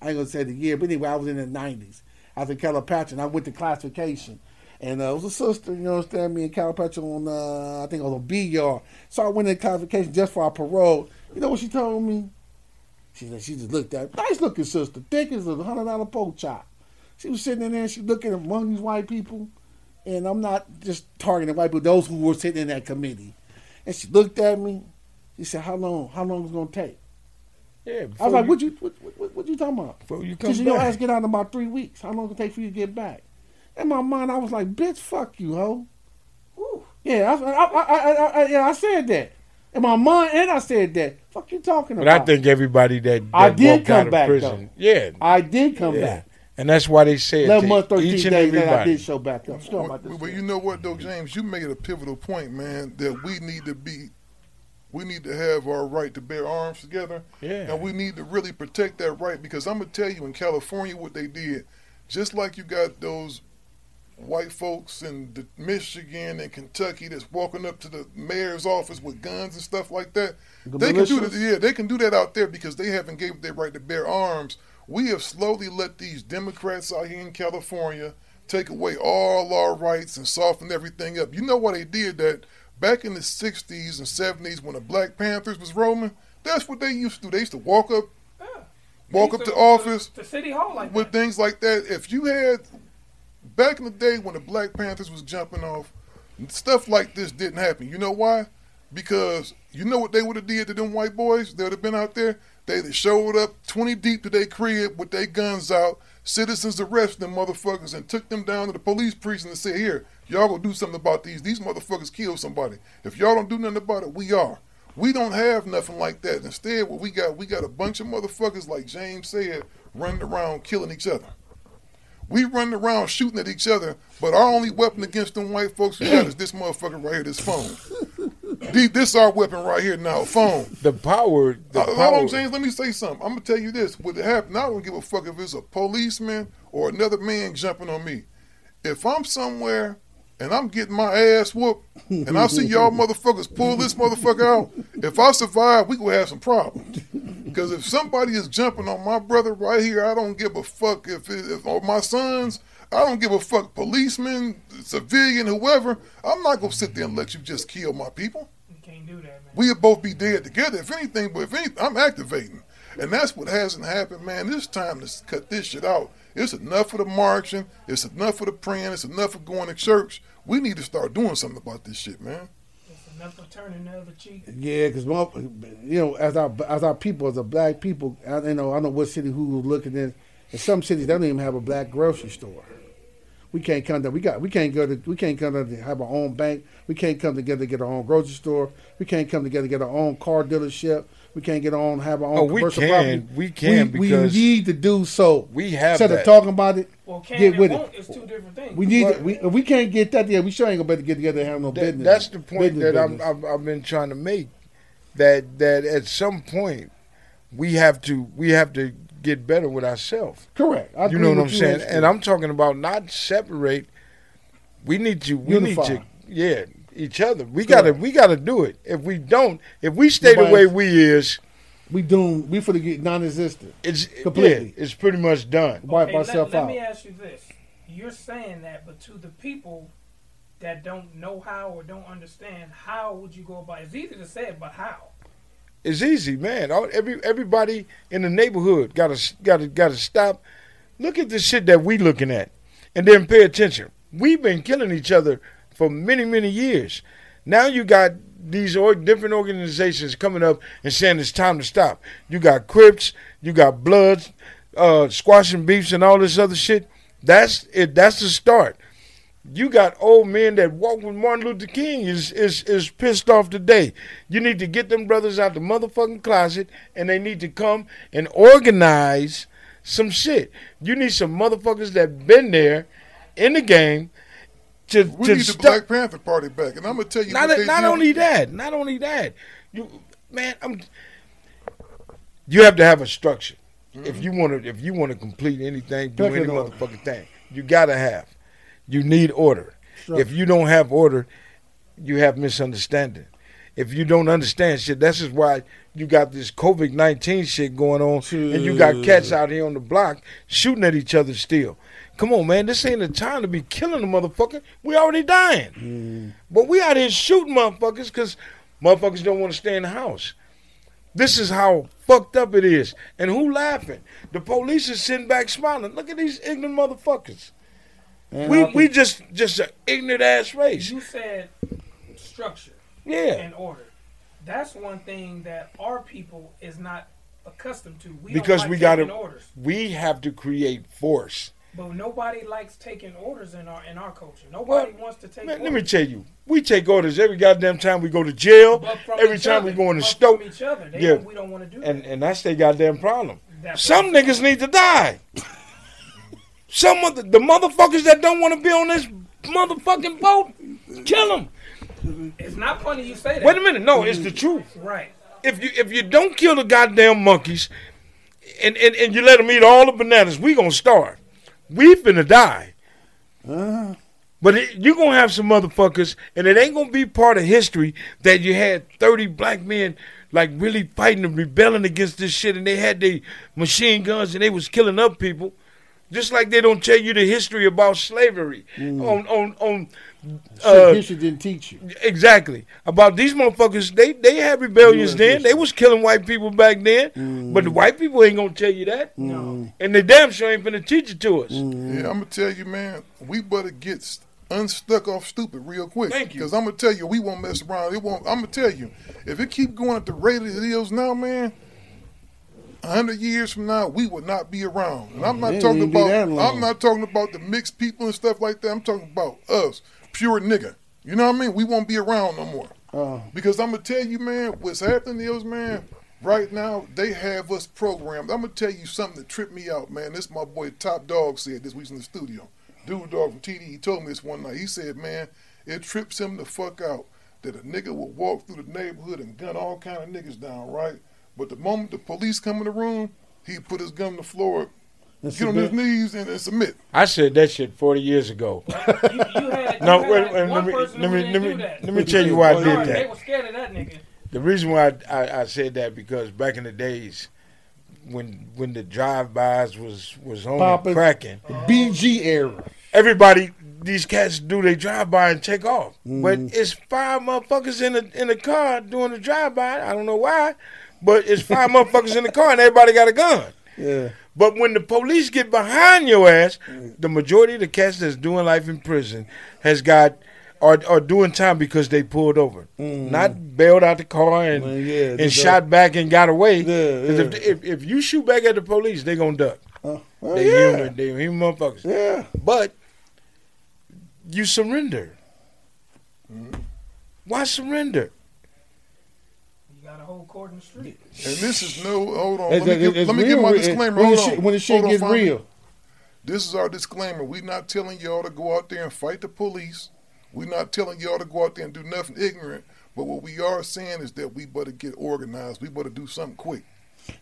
I ain't gonna say the year, but anyway, I was in the '90s. I was in Calipatria, and I went to classification. And uh, it was a sister, you know, understand me and Calipatria on, uh, I think on the B yard. So I went in classification just for our parole. You know what she told me? She said she just looked at me. nice looking sister, thick as a hundred dollar pork chop. She was sitting in there, she looking among these white people, and I'm not just targeting white people, those who were sitting in that committee. And she looked at me. She said, "How long? How long is it gonna take?" Yeah, I was like, you- "What you what, what, what you talking about?" Before you come said, "Your back. ass get out in about three weeks. How long it take for you to get back?" In my mind, I was like, "Bitch, fuck you, ho." Yeah, I, I, I, I, I, yeah, I said that. In my mind, and I said that. Fuck you talking But about? But I think everybody that, that I did walked come out of back, prison, though. yeah, I did come yeah. back. and that's why they said 11 months, 13 each and days that I did show back up. Still about this. Well, you know what though, James, you made a pivotal point, man, that we need to be we need to have our right to bear arms together. Yeah. And we need to really protect that right because I'm gonna tell you in California what they did, just like you got those white folks in the Michigan and Kentucky that's walking up to the mayor's office with guns and stuff like that. The they can do militias? that. Yeah, they can do that out there because they haven't gave their right to bear arms. We have slowly let these Democrats out here in California take away all our rights and soften everything up. You know why they did that? Back in the '60s and '70s, when the Black Panthers was roaming, that's what they used to do. They used to walk up, walk up to office to City Hall like with things like that. If you had back in the day when the Black Panthers was jumping off, stuff like this didn't happen. You know why? Because you know what they would have did to them white boys that would have been out there? They'd have showed up 20 deep to their crib with their guns out. Citizens arrested them motherfuckers and took them down to the police precinct and said, here, y'all gonna do something about these. These motherfuckers killed somebody. If y'all don't do nothing about it, we are. We don't have nothing like that. Instead, what we got, we got a bunch of motherfuckers, like James said, running around killing each other. We running around shooting at each other, but our only weapon against them white folks we got is this motherfucker right here, this phone. These- this our weapon right here now, phone. The power, the Uh, Hold power. on, James. Let me say something. I'm gonna tell you this. What happened? I don't give a fuck if it's a policeman or another man jumping on me. If I'm somewhere and I'm getting my ass whooped, and I see y'all motherfuckers pull this motherfucker out, if I survive, we gonna have some problems. Because if somebody is jumping on my brother right here, I don't give a fuck if, it, if or my sons. I don't give a fuck, policeman, civilian, whoever. I'm not gonna sit there and let you just kill my people. Can't do that, man. We'll both be dead together, if anything. But if anything, I'm activating, and that's what hasn't happened, man. It's time to cut this shit out. It's enough of the marching. It's enough of the praying. It's enough of going to church. We need to start doing something about this shit, man. Enough of turning the other cheek. Yeah, because you know, as our as our people, as a black people, I you know I know what city who was looking in. In some cities, they don't even have a black grocery store. We can't come to we got we can't go to we can't come to have our own bank. We can't come together to get our own grocery store. We can't come together to get our own car dealership. We can't get our own have our own Oh, we commercial can. property. We can we, because we need to do so. we have instead that. of talking about it. Well, can get and with won't it. is two different things. We need But- to, we if we can't get that. Yeah, we sure ain't gonna be able to get together and have no That- business. that's the point business that I'm, business. I've, I've been trying to make. That that at some point we have to we have to get better with ourselves. Correct. I you know what I'm saying? and And I'm talking about not separate. We need to. We Unify. need to. Yeah, each other. We gotta. We gotta do it. If we don't, if we stay the Nobody- way we is, we doom. We for to get non-existent. It's completely. Yeah, it's pretty much done. Wipe Okay, ourselves let, let me ask you this: You're saying that, but to the people that don't know how or don't understand, how would you go about? it? It's easy to say it, but how? It's easy, man. All, every everybody in the neighborhood got to got to got to stop. Look at the shit that we looking at, and then pay attention. We've been killing each other for many many years. Now you got these or, different organizations coming up and saying it's time to stop. You got Crips, you got Bloods, uh, squashing beefs, and all this other shit. That's it. That's the start. You got old men that walk with Martin Luther King is is is pissed off today. You need to get them brothers out the motherfucking closet and they need to come and organize some shit. You need some motherfuckers that been there in the game to We to need the stop- Black Panther Party back, and I'm gonna tell you. not what they not only that, not only that. You man, I'm you have to have a structure. If mm-hmm. you want to if you want to complete anything, do Pecking any order. motherfucking thing. You got to have. You need order. Structure. If you don't have order, you have misunderstanding. If you don't understand shit, that's just why you got this COVID nineteen shit going on, and you got cats out here on the block shooting at each other still. Come on, man, this ain't the time to be killing a motherfucker. We already dying, but we out here shooting motherfuckers because motherfuckers don't want to stay in the house. This is how fucked up it is. And who laughing? The police is sitting back smiling. Look at these ignorant motherfuckers. Man, we we just just an ignorant ass race. You said structure. Yeah. And order. That's one thing that our people is not accustomed to. We because like we got to we have to create force. But nobody likes taking orders in our in our culture. Nobody wants to take Man, orders. let me tell you, we take orders every goddamn time we go to jail. Every time other. we go in the from each other. They Yeah, don't- we don't wanna do and and that's their goddamn problem. That's Some niggas need to die. Some of the, the motherfuckers that don't want to be on this motherfucking boat, kill them. Mm-hmm. It's not funny you say that. Wait a minute, no, it's the mm-hmm. truth. Right. If you if you don't kill the goddamn monkeys, and and, and you let them eat all the bananas, we gonna starve. We finna die. Uh-huh. But it, you gonna have some motherfuckers, and it ain't gonna be part of history that you had thirty black men like really fighting and rebelling against this shit, and they had their machine guns and they was killing up people, just like they don't tell you the history about slavery mm. on on on. Shit Uh, history didn't teach you. Exactly. About these motherfuckers, they they had rebellions US then. They was killing white people back then. But the white people ain't gonna tell you that. No. And they damn sure ain't finna teach it to us. Yeah, I'm gonna tell you, man, we better get unstuck off stupid real quick. Thank you. Because I'm gonna tell you, we won't mess around. It won't. I'm gonna tell you, if it keep going at the rate it is now, man. A hundred years from now, we will not be around, and I'm not Yeah, talking about. I'm not talking about the mixed people and stuff like that. I'm talking about us, pure nigga. You know what I mean? We won't be around no more. Uh, Because I'm gonna tell you, man, what's happening is, man, right now they have us programmed. I'm gonna tell you something that tripped me out, man. This my boy Top Dog said this week in the studio. Dude Dog from TD, he told me this one night. He said, man, it trips him the fuck out that a nigga will walk through the neighborhood and gun all kind of niggas down, right? But the moment the police come in the room, he put his gun on the floor, And get on his knees and, and submit. I said that shit 40 years ago. You had, No, you wait, had wait, one let me- let me- let me- let me tell you why I did Sorry, that. They were scared of that nigga. The reason why I, I, I said that because back in the days when when the drive-bys was was on Poppin'. cracking, BG era. everybody these cats do they drive-by and take off, but Mm. it's five motherfuckers in the in the car doing the drive-by. I don't know why, but it's five motherfuckers in the car and everybody got a gun. Yeah. But when the police get behind your ass, mm. the majority of the cats that's doing life in prison has got are are doing time because they pulled over, mm. not bailed out the car and Well, yeah, and they shot back and got away. Yeah, 'Cause if, yeah. if if you shoot back at the police, they gonna duck. Uh, well, they yeah. human, they human motherfuckers. Yeah. But you surrender. Mm-hmm. Why surrender? You got a whole court in the street. And this is no. Hold on. It's- let me, give, let me real give my disclaimer. when hold the on. shit- when the shit Hold gets Fonzie. real. This is our disclaimer. We're not telling y'all to go out there and fight the police. We're not telling y'all to go out there and do nothing ignorant. But what we are saying is that we better get organized. We better do something quick.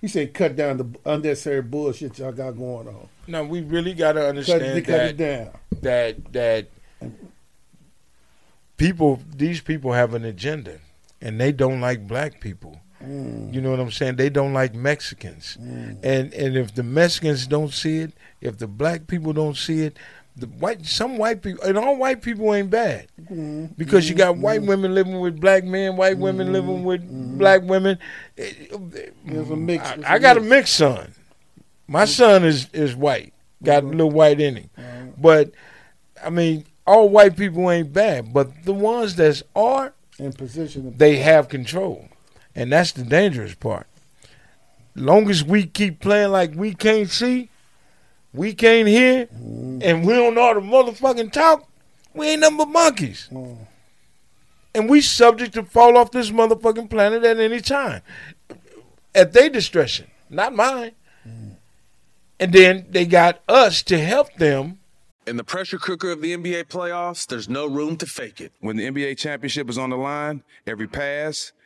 He said, "Cut down the unnecessary bullshit y'all got going on." No, we really got to Cut, understand cut that it down. that that people these people have an agenda and they don't like black people Mm. you know what i'm saying? They don't like mexicans. Mm. and and if the mexicans don't see it if the black people don't see it the white some white people and all white people ain't bad. Mm. because you got white women living with black men white women living with black women. There's a mix. I, it's I got a mixed son. My son is is white, got a little white in him, but I mean, all white people ain't bad, but the ones that are in position. they have control, and that's the dangerous part. Long as we keep playing like we can't see, we can't hear, mm-hmm. and we don't know how to motherfucking talk, we ain't nothing but monkeys. Mm. And we subject to fall off this motherfucking planet at any time. At their discretion, not mine. Mm. And then they got us to help them. In the pressure cooker of the NBA playoffs, there's no room to fake it. When the NBA championship is on the line, every pass,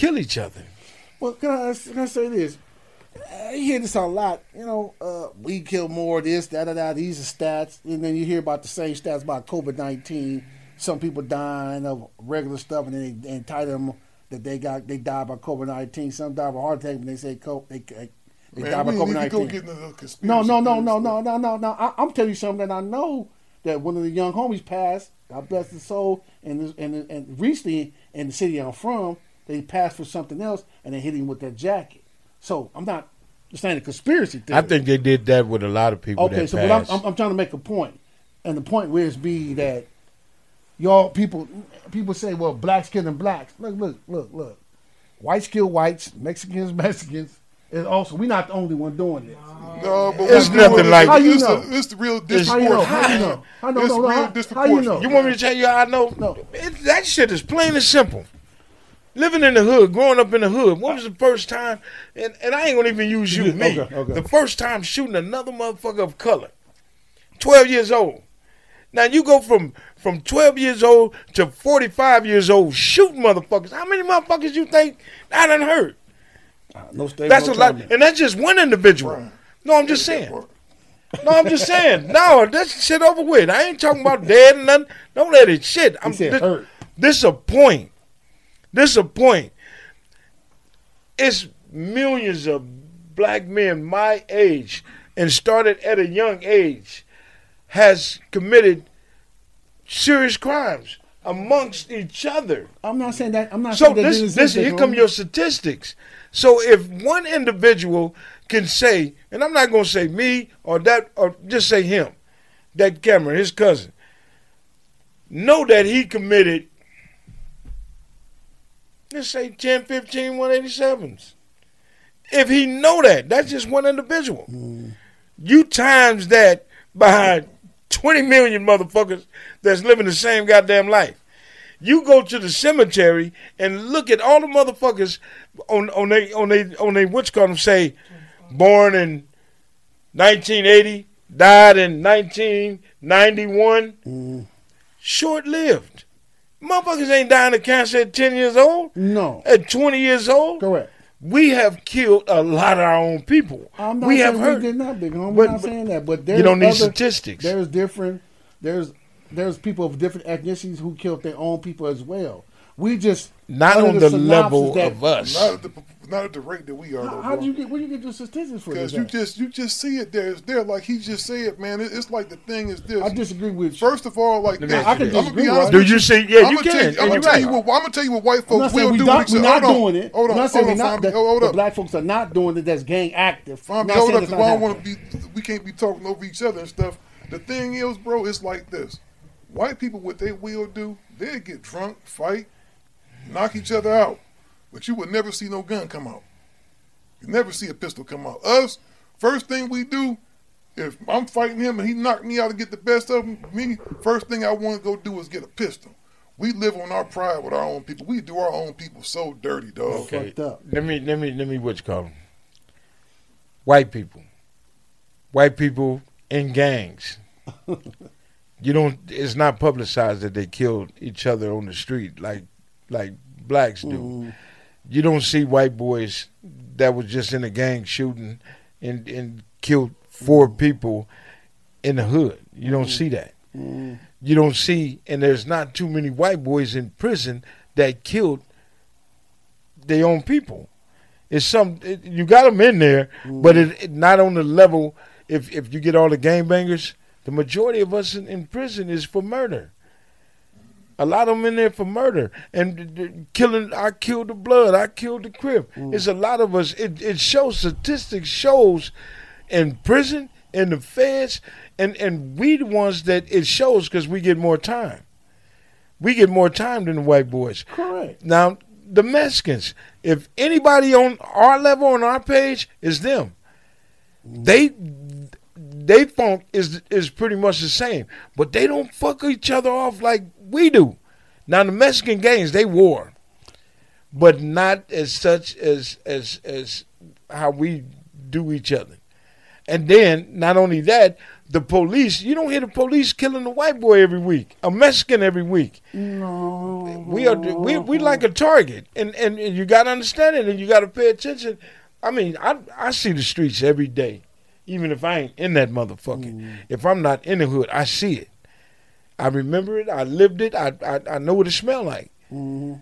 Kill each other. Well, can I, can I say this? Uh, you hear this a lot. You know, uh, we kill more. This, da da da. These are stats, and then you hear about the same stats about COVID nineteen. Some people dying of regular stuff, and then they and tie them that they got they died by COVID nineteen. Some die of a heart attack, and they say co- they they, they Man, died by COVID need to go nineteen. get into the conspiracy No, no, no, no, no, no, no, no. I, I'm telling you something that I know that one of the young homies passed. God bless his soul. And and and recently in the city I'm from, they passed for something else, and they hit him with that jacket. So I'm not just saying a conspiracy theory. I think they did that with a lot of people. Okay, that so but I'm. I'm, I'm trying to make a point, and the point is be that y'all people people say, well, blacks killing blacks. Look, look, look, look. Whites kill whites, Mexicans Mexicans. And also, we're not the only one doing this. No, but It's nothing doing like- How you it's know? The, it's the real It's- How you know? disproportion. How you know? How know? It's No, no, real how- how you know? You want me to tell you how I know? No. It, that shit is plain and simple. Living in the hood, growing up in the hood. When was the first time? And, and I ain't gonna even use you, me. Okay, okay. The first time shooting another motherfucker of color. Twelve years old. Now you go from from twelve years old to forty five years old shooting motherfuckers. How many motherfuckers you think I done hurt? Uh, no state, That's no a lot, and that's just one individual. No, I'm just saying. No, I'm just saying. No, that's shit over with. I ain't talking about dead and nothing. Don't let it shit. I'm said this, hurt. this a point. This a point. It's millions of black men my age and started at a young age has committed serious crimes amongst each other. I'm not saying that. I'm not So saying that this, this exist, here come your statistics. So if one individual can say, and I'm not going to say me or that, or just say him, that Cameron, his cousin, know that he committed, let's say 10, 15, 187s. If he know that, that's just one individual. You times that by 20 million motherfuckers that's living the same goddamn life. You go to the cemetery and look at all the motherfuckers on on they on they on they what's called them say born in 1980, died in 1991. Mm-hmm. Short lived. Motherfuckers ain't dying of cancer at 10 years old. No. At 20 years old. Correct. We have killed a lot of our own people. I'm not we saying have hurt. we did not, big homie. But- I'm not but saying that, but you don't need other- statistics. There's different. There's there's people of different ethnicities who killed their own people as well. We just Not on the the level of us. Not, the, not at the rate that we are. How, though, how do you get? Where you get the statistics for Because you at? just you just see it there. It's there. Like he just said, man. It, it's like the thing is this. I disagree with. You. First of all, like Let me this. ask you I'm this. gonna be Do you with see- yeah, I'm you gonna tell can, you, I'm gonna tell you what I'm gonna tell you what white I'm folks not will we do. Not, we're not Hold on. doing it. Hold on. I'm not saying hold we're on, not. Fami. The, Hold the up. black folks are not doing it. That's gang active. I'm not hold saying up. it's I don't want to be. We can't be talking over each other and stuff. The thing is, bro, it's like this. White people, what they will do, they get drunk, fight, knock each other out, but you would never see no gun come out. You never see a pistol come out. Us, first thing we do, if I'm fighting him and he knocked me out to get the best of him, me, first thing I want to go do is get a pistol. We live on our pride with our own people. We do our own people so dirty, dog. Okay. Let me let me let me what you call them. White people. White people in gangs. you don't. It's not publicized that they killed each other on the street like like blacks do. Mm-hmm. You don't see white boys that was just in a gang shooting and and killed four mm-hmm. people in the hood. You don't mm-hmm. see that. Mm-hmm. You don't see, and there's not too many white boys in prison that killed their own people. It's some it, you got them in there, but it, it not on the level. If if you get all the gangbangers, the majority of us in, in prison is for murder. A lot of them in there for murder and killing. I killed the blood. I killed the crib. Mm. It's a lot of us. It it shows statistics shows in prison in the feds and and we the ones that it shows because we get more time. We get more time than the white boys. Correct. Now the Mexicans, if anybody on our level on our page is them, mm. they they funk is is pretty much the same, but they don't fuck each other off like we do. Now the Mexican gangs they war, but not as such as as as how we do each other. And then not only that, the police you don't hear the police killing a white boy every week, a Mexican every week. No. We are we we like a target, and and, and you got to understand it, and you got to pay attention. I mean, I I see the streets every day, even if I ain't in that motherfucker. Mm. If I'm not in the hood, I see it. I remember it. I lived it. I I, I know what it smelled like. Mm-hmm.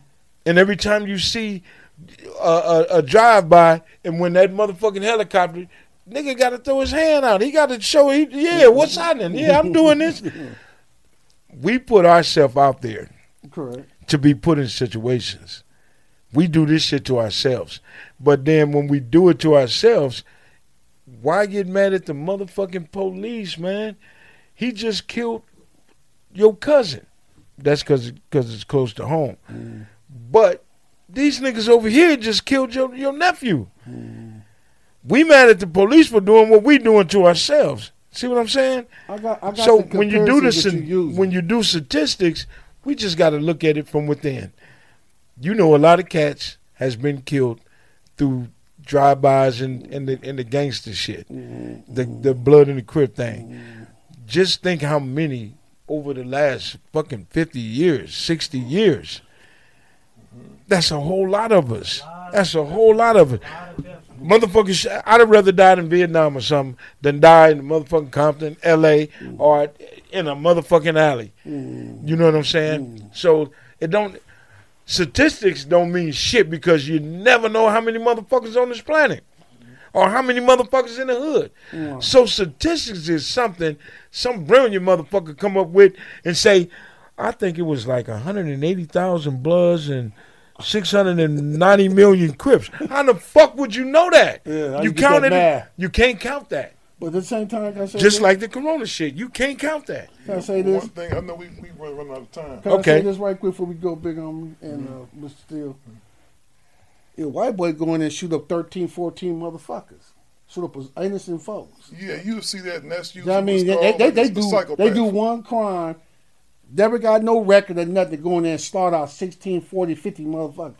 And every time you see a, a, a drive by, and when that motherfucking helicopter, nigga got to throw his hand out. He got to show, he, yeah, what's happening? Yeah, I'm doing this. we put ourselves out there Correct. to be put in situations. We do this shit to ourselves. But then when we do it to ourselves, why get mad at the motherfucking police, man? He just killed your cousin. That's because cause it's close to home. Mm. But these niggas over here just killed your, your nephew. Mm. We mad at the police for doing what we doing to ourselves. See what I'm saying? I got. I got so when you do this, you when you do statistics, we just got to look at it from within. You know, a lot of cats has been killed through drive-bys and, and the and the gangster shit, mm-hmm. the the blood in the crib thing. Mm-hmm. Just think how many over the last fucking fifty years, sixty years. That's a whole lot of us. That's a whole lot of it. Motherfuckers, I'd have rather died in Vietnam or something than die in the motherfucking Compton, L.A., or in a motherfucking alley. You know what I'm saying? So it don't. Statistics don't mean shit because you never know how many motherfuckers on this planet or how many motherfuckers in the hood. Mm. So statistics is something some brilliant motherfucker come up with and say, I think it was like 180,000 Bloods and 690 million Crips. How the fuck would you know that? Yeah, you you that counted it. math? You can't count that. But at the same time, can I say Just this? like the Corona shit, you can't count that. Can I say this? One thing I know we we run, run out of time. Can I Okay. say this right quick before we go big on me and mm-hmm. uh, Mr. Steele? Mm-hmm. If a white boy go in and shoot up 13, 14 motherfuckers, shoot up as innocent folks. Yeah, you see that, and that's You know what I mean? what's They, they, they, do they do one crime, never got no record or nothing, go in there and start out 16, 40, 50 motherfuckers.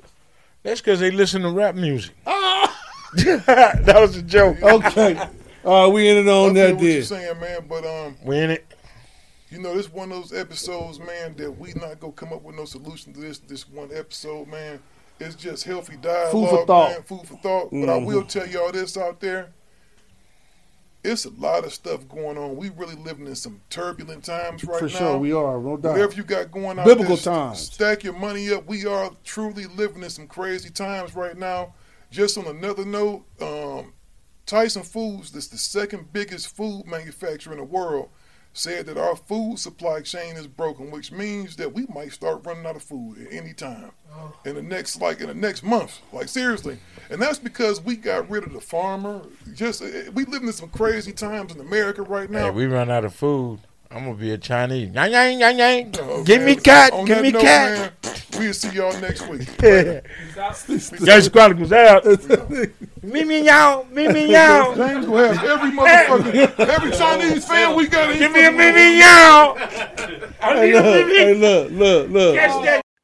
That's because they listen to rap music. that was a joke. Okay. All right, we ended on I feel that what you're saying, man, but um, We in it. you know, this one of those episodes, man, that we not gonna come up with no solution to this this one episode, man. It's just healthy dialogue, Food for thought. man. Food for thought. But I will tell y'all this out there. It's a lot of stuff going on. We really living in some turbulent times right For now. sure, we are, no doubt. Whatever you got going on, Biblical times. Stack your money up. We are truly living in some crazy times right now. Just on another note, um, Tyson Foods, that's the second biggest food manufacturer in the world, said that our food supply chain is broken, which means that we might start running out of food at any time. In the next, like in the next month, like seriously. And that's because we got rid of the farmer. Just eh, we living in some crazy times in America right now. Hey, we run out of food. I'm gonna be a Chinese. Yang, yang, yang, yang. Oh, Give me man. cat. On Give me note, cat. Man, we'll see y'all next week. Gangsta Chronicles out. me me yow. Me me yow. James will have every motherfucker, every Chinese fan we got. in Give me a fucking- me me yow. I Hey, need a look, me hey, look, look, look. Catch that.